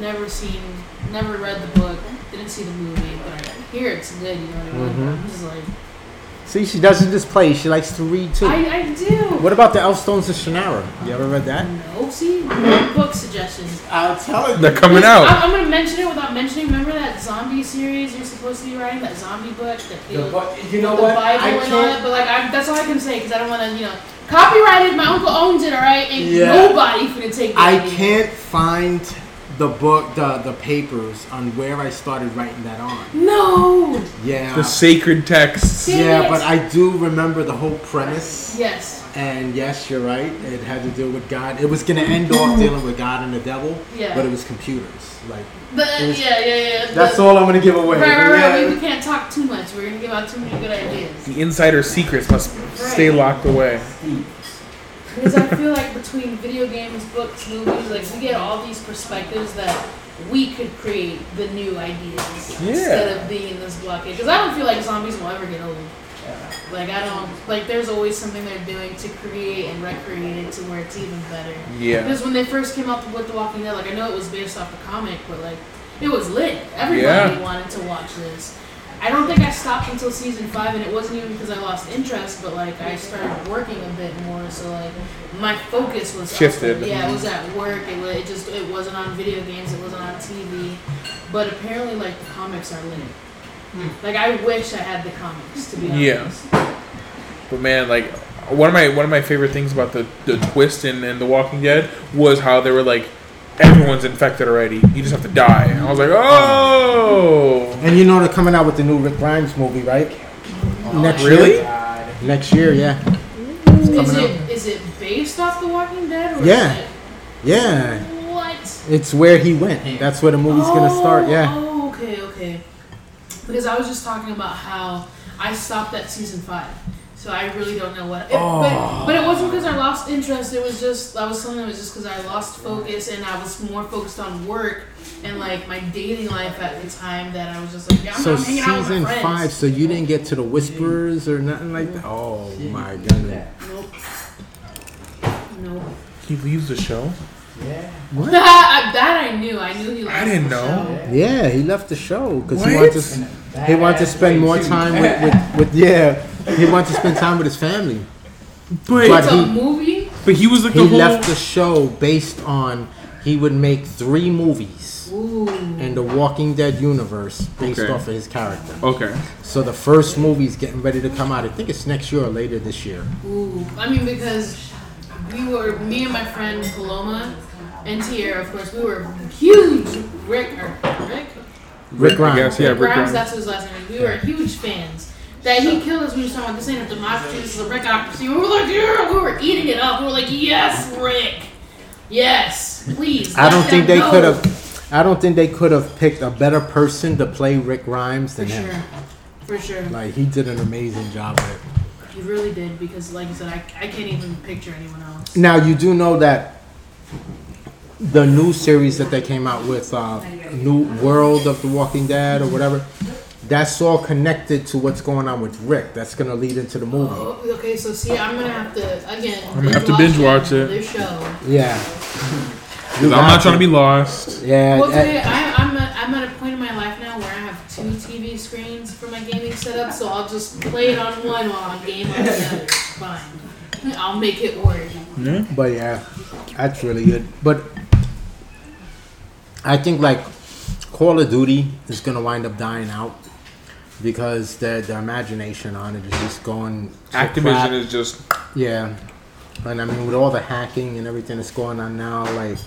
Speaker 2: Never seen, never read the book, didn't see the movie, but I hear it's good. You know what I mean?
Speaker 3: Mhm.
Speaker 2: I'm just like,
Speaker 3: See, she doesn't just play; she likes to read too.
Speaker 2: I, I do.
Speaker 3: What about the Elfstones of Shannara? You ever read that?
Speaker 2: No, see, no book suggestions.
Speaker 5: I'll tell you.
Speaker 1: They're coming
Speaker 2: I'm,
Speaker 1: out.
Speaker 2: I'm gonna mention it without mentioning. Remember that zombie series you're supposed to be writing? That zombie book that
Speaker 5: The,
Speaker 2: deals
Speaker 5: bu- you know
Speaker 2: the
Speaker 5: what?
Speaker 2: Bible
Speaker 5: I
Speaker 2: and all that,
Speaker 5: can't.
Speaker 2: but like I, that's all I can say because I don't want to, you know, copyrighted. My uncle owns it, all right, and
Speaker 5: Yeah.
Speaker 2: nobody finna take the
Speaker 5: I
Speaker 2: idea.
Speaker 5: can't find the book, the the papers on where I started writing that on.
Speaker 2: No.
Speaker 5: Yeah.
Speaker 1: The sacred texts.
Speaker 2: Damn
Speaker 5: yeah,
Speaker 2: it.
Speaker 5: but I do remember the whole premise.
Speaker 2: Yes.
Speaker 5: And yes, you're right. It had to do with God. It was going to end off dealing with God and the devil.
Speaker 2: Yeah.
Speaker 5: But it was computers. Like
Speaker 2: But
Speaker 5: was-
Speaker 2: yeah, yeah, yeah.
Speaker 5: that's
Speaker 2: the,
Speaker 5: all I'm going to give away.
Speaker 2: Right, right, right.
Speaker 5: yeah.
Speaker 2: We, we can't talk too much. We're gonna give out too many good ideas.
Speaker 1: The insider secrets must stay locked away.
Speaker 2: Because I feel like between video games, books, movies, like we get all these perspectives that we could create the new ideas instead of being in this blockade. Because I don't feel like zombies will ever get old. Like I don't like. There's always something they're doing to create and recreate it to where it's even better.
Speaker 1: Yeah.
Speaker 2: Because when they first came out with The Walking Dead, like I know it was based off the comic, but like it was lit. Everybody
Speaker 1: Yeah.
Speaker 2: wanted to watch this. I don't think I stopped until season five, and it wasn't even because I lost interest, but like I started working a bit more, so like my focus was
Speaker 1: Shifted.
Speaker 2: elsewhere. Yeah, it was at work. It, was, it just it wasn't on video games. It wasn't on TV. But apparently, like the comics are lit. Hmm. Like I wish I had the comics to be honest.
Speaker 1: Yeah.
Speaker 2: honest.
Speaker 1: But man, like one of my one of my favorite things about the the twist in, in The Walking Dead was how they were like everyone's infected already. You just have to die. And I was like, oh, oh!
Speaker 3: And you know they're coming out with the new Rick Grimes movie, right? Oh, Next
Speaker 1: really?
Speaker 3: year. Next year, yeah.
Speaker 2: Is
Speaker 3: coming
Speaker 2: it is it based off The Walking Dead or
Speaker 3: Yeah.
Speaker 2: it
Speaker 3: Yeah.
Speaker 2: what?
Speaker 3: It's where he went. That's where the movie's gonna start. Yeah.
Speaker 2: Oh, okay, okay. Because I was just talking about how I stopped at season five, so I really don't know what. It,
Speaker 3: Oh.
Speaker 2: but, but it wasn't because I lost interest. It was just I was telling them it was just because I lost focus and I was more focused on work and like my dating life at the time that I was just like, yeah, I'm,
Speaker 3: So
Speaker 2: I'm hanging out with
Speaker 3: season
Speaker 2: my friends.
Speaker 3: five. So you didn't get to the Whisperers or nothing like that. Oh my goodness.
Speaker 2: Nope. Nope.
Speaker 1: He leaves the show.
Speaker 5: Yeah.
Speaker 3: What?
Speaker 2: that, that I knew. I knew he. Liked
Speaker 1: I didn't
Speaker 2: the
Speaker 1: know.
Speaker 2: show.
Speaker 3: Yeah, he left the show because he
Speaker 1: What?
Speaker 3: wanted to.
Speaker 5: In
Speaker 3: He wanted to spend
Speaker 5: way,
Speaker 3: more time with, with, with yeah. He wanted to spend time with his family.
Speaker 1: But,
Speaker 3: But
Speaker 2: It's a
Speaker 3: he-
Speaker 2: movie.
Speaker 1: but he was like
Speaker 3: He
Speaker 1: the whole.
Speaker 3: left the show based on he would make three movies
Speaker 2: Ooh.
Speaker 3: in the Walking Dead universe based
Speaker 1: Okay.
Speaker 3: off of his character.
Speaker 1: okay.
Speaker 3: So the first movie's getting ready to come out. I think it's next year or later this year.
Speaker 2: Ooh. I mean, because we were me and my friend Paloma and Tierra, of course, we were huge Rick or Rick.
Speaker 3: Rick
Speaker 1: I
Speaker 3: Grimes.
Speaker 1: guess, yeah, Rick
Speaker 2: Grimes,
Speaker 1: Grimes.
Speaker 2: that's his last name. We were huge fans. That he killed us. We were talking about this ain't a democracy. This is a Rickocracy. We were like, yeah. We were eating it up. We were like, yes, Rick. Yes, please.
Speaker 3: I don't think they could have. I don't think they could have picked a better person to play Rick Grimes than
Speaker 2: For
Speaker 3: than
Speaker 2: sure.
Speaker 3: him.
Speaker 2: For sure.
Speaker 3: Like he did an amazing job with it.
Speaker 2: He really did because, like I said, I, I can't even picture anyone else.
Speaker 3: Now you do know that the new series that they came out with, uh, New World of the Walking Dead or whatever, that's all connected to what's going on with Rick. That's gonna lead into the movie.
Speaker 2: Oh, okay, so see, I'm gonna have to again.
Speaker 1: I'm gonna have to binge watch it.
Speaker 2: This show.
Speaker 3: Yeah.
Speaker 1: 'Cause I'm not trying to be lost.
Speaker 3: Yeah.
Speaker 2: Well, today I, I'm at, I'm at a point in my life now where I have two TV screens for my gaming setup, so I'll just play it on one while I'm game on the other. It's Fine. I'll make it work.
Speaker 1: Yeah.
Speaker 3: But yeah, that's really good. But I think like Call of Duty is gonna wind up dying out because the the imagination on it is just going. to
Speaker 1: Activision
Speaker 3: crap.
Speaker 1: is just.
Speaker 3: Yeah, and I mean with all the hacking and everything that's going on now, like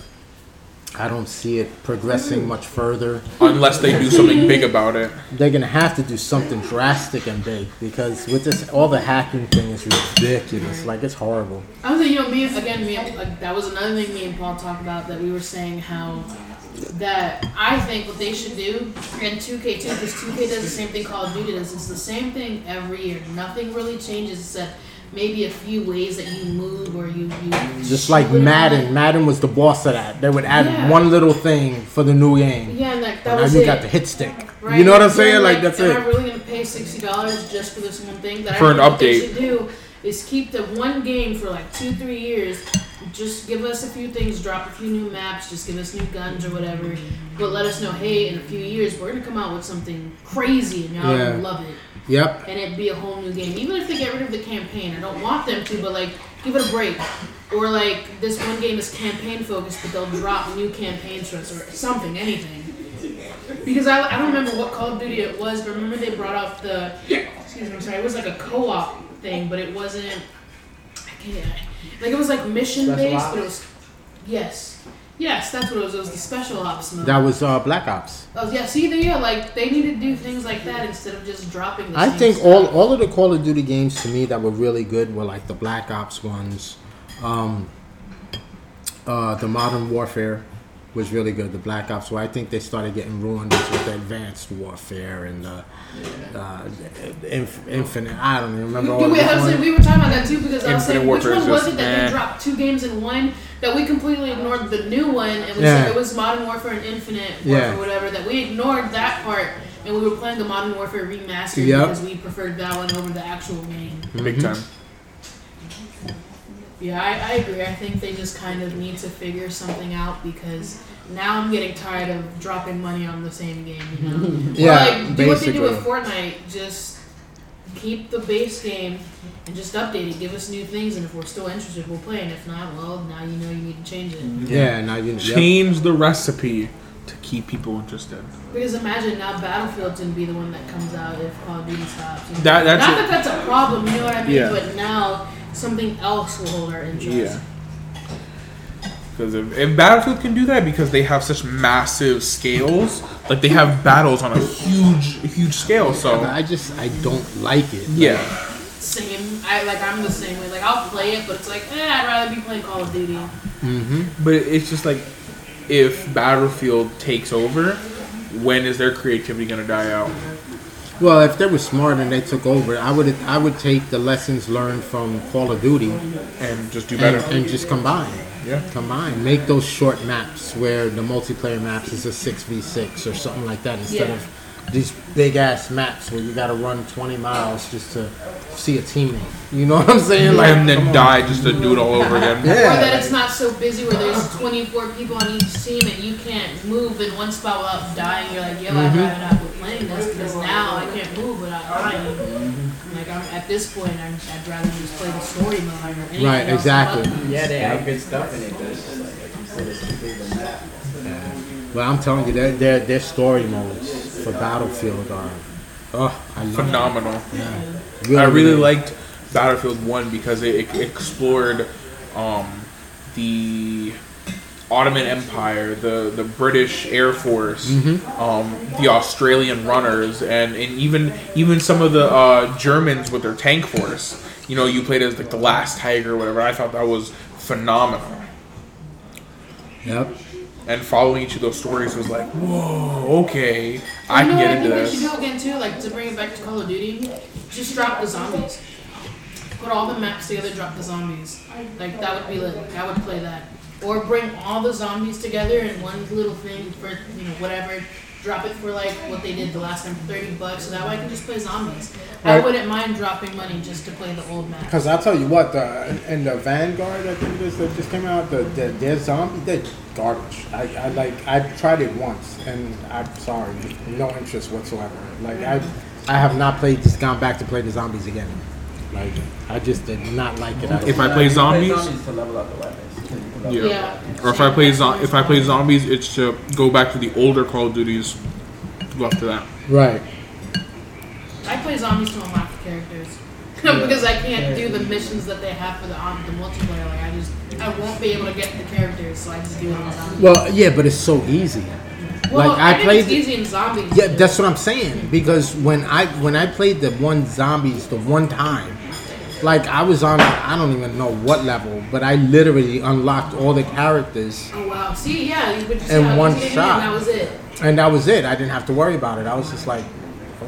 Speaker 3: I don't see it progressing much further.
Speaker 1: Unless they do something big about it.
Speaker 3: They're gonna have to do something drastic and big because with this, all the hacking thing is ridiculous. Like it's horrible.
Speaker 2: I was like, you know, me again, me like, that was another thing me and Paul talked about that we were saying how that I think what they should do in 2K2 because 2K does the same thing Call of Duty does. It's the same thing every year. Nothing really changes except maybe a few ways that you move or you you
Speaker 3: Just like Madden.
Speaker 2: on.
Speaker 3: Madden was the boss of that. They would add
Speaker 2: Yeah.
Speaker 3: one little thing for the new game.
Speaker 2: Yeah, and that, that
Speaker 3: And now
Speaker 2: was
Speaker 3: you
Speaker 2: it.
Speaker 3: got the hit stick.
Speaker 2: Right?
Speaker 3: You know what I'm saying? Like, that's
Speaker 2: am
Speaker 3: it.
Speaker 2: I really gonna pay sixty dollars just for this one thing? That
Speaker 1: For
Speaker 2: I
Speaker 1: an
Speaker 2: think what they
Speaker 1: update.
Speaker 2: should do is keep the one game for like two, three years. Just give us a few things, drop a few new maps, just give us new guns or whatever. But let us know, hey, in a few years we're gonna come out with something crazy and y'all
Speaker 3: Yeah.
Speaker 2: gonna love it.
Speaker 3: Yep.
Speaker 2: And it'd be a whole new game. Even if they get rid of the campaign. I don't want them to, but like give it a break. Or like this one game is campaign focused, but they'll drop new campaigns for us or something, anything. Because I, I don't remember what Call of Duty it was, but remember they brought out the excuse me, I'm sorry, it was like a co-op thing, but it wasn't I can't like it was like mission based, but it was yes. Yes, that's what it was. It was the special ops mode.
Speaker 3: That was uh, Black Ops.
Speaker 2: oh yeah, see there yeah, like they need to do things like that instead of just dropping the
Speaker 3: I think
Speaker 2: stuff.
Speaker 3: all all of the Call of Duty games to me that were really good were like the Black Ops ones. Um, uh, the Modern Warfare was really good. The Black Ops, where I think they started getting ruined was with Advanced Warfare and the uh, Inf- Infinite. I don't even remember all
Speaker 2: Yeah,
Speaker 3: of
Speaker 2: we, was saying, we were talking about that too because I was
Speaker 1: Infinite
Speaker 2: saying which one was
Speaker 1: just,
Speaker 2: it that
Speaker 1: eh.
Speaker 2: they dropped two games in one that we completely ignored the new one and we
Speaker 3: Yeah.
Speaker 2: said it was Modern Warfare and Infinite Warfare
Speaker 3: Yeah.
Speaker 2: or whatever that we ignored that part and we were playing the Modern Warfare remastered
Speaker 3: Yep.
Speaker 2: because we preferred that one over the actual game.
Speaker 1: Big time.
Speaker 2: Yeah, I, I agree. I think they just kind of need to figure something out because now I'm getting tired of dropping money on the same game. You know,
Speaker 3: Yeah,
Speaker 2: or like do what they do with Fortnite. Just keep the base game and just update it. Give us new things, and if we're still interested, we'll play. And if not, well, now you know you need to change it. Mm-hmm.
Speaker 3: Yeah, now you yep.
Speaker 1: Change the recipe to keep people interested.
Speaker 2: Because imagine now Battlefield's gonna be the one that comes out if Call of Duty stops. You know?
Speaker 1: That- that's
Speaker 2: not
Speaker 1: a-
Speaker 2: that that's a problem, you know what I mean?
Speaker 1: Yeah.
Speaker 2: But now something else will hold our interest.
Speaker 1: Yeah. Because if, if Battlefield can do that, because they have such massive scales, like they have battles on a huge, huge scale. So
Speaker 3: I just I don't like it.
Speaker 1: yeah,
Speaker 2: Same. I like. I'm the same way. Like I'll play it, but it's like, eh, I'd rather be playing Call of Duty. Mm-hmm.
Speaker 1: But it's just like if Battlefield takes over, when is their creativity gonna die out?
Speaker 3: Well, if they were smart and they took over, I would I would take the lessons learned from Call of Duty
Speaker 1: And just do
Speaker 3: and,
Speaker 1: better.
Speaker 3: and just combine.
Speaker 1: Yeah.
Speaker 3: Combine. Make those short maps where the multiplayer maps is a six v six or something like that instead
Speaker 2: Yeah.
Speaker 3: of these big ass maps where you gotta run 20 miles just to see a teammate. You know what I'm saying? Like,
Speaker 1: and
Speaker 3: come
Speaker 1: then
Speaker 3: on.
Speaker 1: die just to do it all over again.
Speaker 3: Yeah.
Speaker 2: Or that it's not so busy where there's 24 people on each team and you can't move in one spot without dying. You're like, yo, I'd rather not be playing this because now I can't move without dying. Mm-hmm. Like I'm, at this point, I'm, I'd rather just play the story mode or anything
Speaker 3: Right,
Speaker 2: else
Speaker 3: exactly.
Speaker 2: but-
Speaker 5: Yeah, they have good stuff in it. But it's just like, like you said, it's too big of map.
Speaker 3: But I'm telling you, their their, their story modes for Battlefield are, oh,
Speaker 1: Phenomenal.
Speaker 3: It.
Speaker 1: I really liked Battlefield One because it, it explored um, the Ottoman Empire, the the British Air Force, um, the Australian runners, and, and even even some of the uh, Germans with their tank force. You know, you played as like the last tiger or whatever. I thought that was phenomenal.
Speaker 3: Yep.
Speaker 1: And following each of those stories was like, whoa, okay, I
Speaker 2: you
Speaker 1: can get into this.
Speaker 2: do again too, like to bring it back to Call of Duty, just drop the zombies. Put all the maps together, drop the zombies. Like that would be lit. I would play that. Or bring all the zombies together in one little thing for you know whatever. Drop it for like what they did the last time, thirty bucks. So that way I can just play zombies. I wouldn't mind dropping money just to play the old map.
Speaker 3: Because I'll tell you what, the in the Vanguard, I think this that just came out, the, the their zombie, they're garbage. I, I like I tried it once, and I'm sorry, no interest whatsoever. Like I, I have not played, just gone back to play the zombies again. Like I just did not like it.
Speaker 1: If. I play zombies,
Speaker 5: to level up the weapons. 'cause you can level
Speaker 1: Yeah.
Speaker 2: Yeah.
Speaker 1: Or if I play zo- if I play zombies, it's to go back to the older Call of Duties. Go after that.
Speaker 3: Right.
Speaker 2: I play zombies to unlock the characters. because I can't do the missions that they have for the um, the multiplayer. Like I just I won't be able to get the characters, so I just do it on zombies.
Speaker 3: Well, yeah, but it's so easy.
Speaker 2: Well,
Speaker 3: like,
Speaker 2: I,
Speaker 3: I played
Speaker 2: it's easy in zombies.
Speaker 3: Yeah, that's what I'm saying. Because when I when I played the one zombies the one time, like I was on I don't even know what level, but I literally unlocked all the characters
Speaker 2: Oh wow! See, yeah, you would just
Speaker 3: In
Speaker 2: yeah,
Speaker 3: one
Speaker 2: just get in
Speaker 3: shot.
Speaker 2: And that was it.
Speaker 3: and that was it. I didn't have to worry about it. I was just like,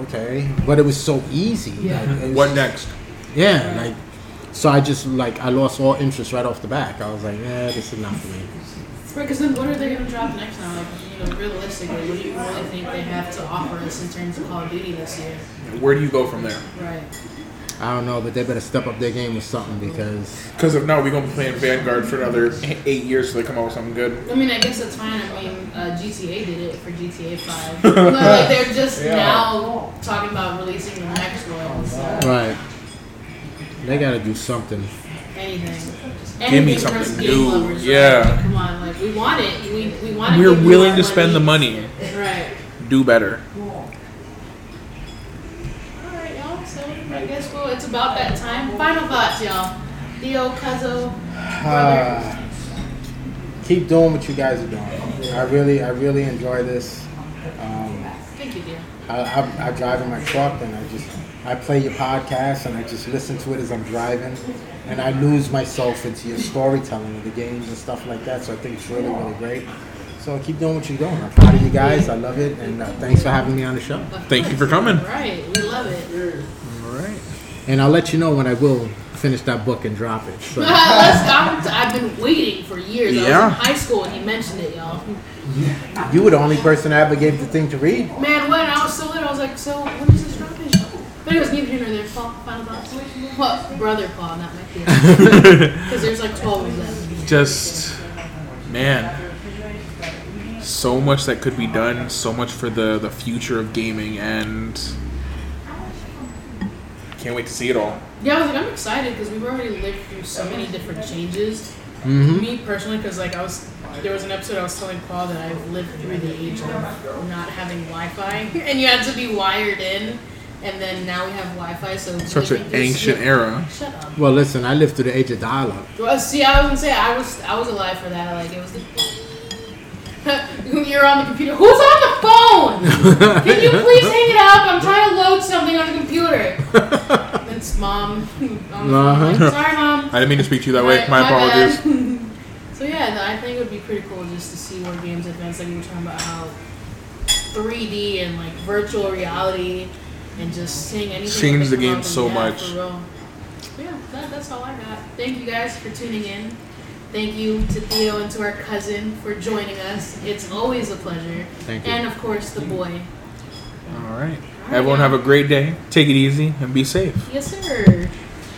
Speaker 3: okay, but it was so easy.
Speaker 2: Yeah.
Speaker 3: Like, it was-
Speaker 1: What next?
Speaker 3: Yeah, like so I just like I lost all interest right off the back. I was like, yeah, this is not for me.
Speaker 2: Because then, what are they gonna drop next now? Like, you know, realistically, what do you really think they have to offer us in terms of Call of Duty this year?
Speaker 1: Where do you go from there?
Speaker 2: Right.
Speaker 3: I don't know, but they better step up their game with something because
Speaker 1: Because if not, we're gonna be playing Vanguard for another eight years till they come out with something good.
Speaker 2: I mean, I guess that's fine. I mean, uh, GTA did it for GTA Five. but, like they're just now talking about releasing the next one. So
Speaker 3: right, they got to do something.
Speaker 2: anything.
Speaker 1: Give me
Speaker 2: Anything for
Speaker 1: something
Speaker 2: game
Speaker 1: new,
Speaker 2: lovers, right?
Speaker 1: yeah.
Speaker 2: Like, come on, like we want it. We we want. It.
Speaker 1: We're willing to spend the money.
Speaker 2: Right.
Speaker 1: Do better.
Speaker 2: Alright, y'all. So I guess well, it's about that time. Final thoughts, y'all. Theo, Cuzzo, brother.
Speaker 3: Uh, keep doing what you guys are doing. I really, I really enjoy this. Um,
Speaker 2: Thank you, dear.
Speaker 3: I, I, I drive in my truck and I just, I play your podcast and I just listen to it as I'm driving, and I lose myself into your storytelling of the games and stuff like that. So I think it's really, really great. So keep doing what you're doing. I'm proud of you guys. I love it, and uh, thanks for having me on the show.
Speaker 1: Thank you for coming.
Speaker 2: Right, we love it.
Speaker 1: All right.
Speaker 3: And I'll let you know when I will finish that book and drop it. So.
Speaker 2: Let's, I'm, I've been waiting for years. I
Speaker 1: Yeah.
Speaker 2: was in high school and he mentioned it, y'all.
Speaker 3: You were the only person I ever gave the thing to read.
Speaker 2: Man, when I was so little, I was like, so when is this dropping? But it was neither here nor there. Paul, final thoughts? What? Brother Paul, not my kid. Because there's like 12 of them.
Speaker 1: Just man. So much that could be done. So much for the the future of gaming, and can't wait to see it all.
Speaker 2: Yeah, I was like, I'm excited because we've already lived through so many different changes.
Speaker 3: Mm-hmm.
Speaker 2: Me personally, because like I was, there was an episode I was telling Paul that I've lived through the age of not having Wi-Fi, and you had to be wired in, and then now we have Wi-Fi. So
Speaker 1: Such an
Speaker 2: you just-
Speaker 1: ancient era.
Speaker 2: Shut up.
Speaker 3: Well, listen, I lived through the age of dial-up.
Speaker 2: Well, see, I was gonna say I was I was alive for that. Like it was the. You're on the computer. Who's on the phone? Can you please hang it up? I'm trying to load something on the computer. It's mom. on
Speaker 3: Uh-huh.
Speaker 2: Sorry, mom.
Speaker 1: I didn't mean to speak to you that way. My,
Speaker 2: bad.
Speaker 1: apologies.
Speaker 2: so yeah, I think it would be pretty cool just to see where games advance. Like we were talking about how 3D and like virtual reality and just seeing anything.
Speaker 1: Changed the game so much.
Speaker 2: For. Yeah, that, that's all I got. Thank you guys for tuning in. Thank you to Theo and to our cousin for joining us. It's always a pleasure.
Speaker 3: Thank you.
Speaker 2: And of course, the boy.
Speaker 1: All right. Everyone have a great day. Take it easy and be safe.
Speaker 2: Yes, sir.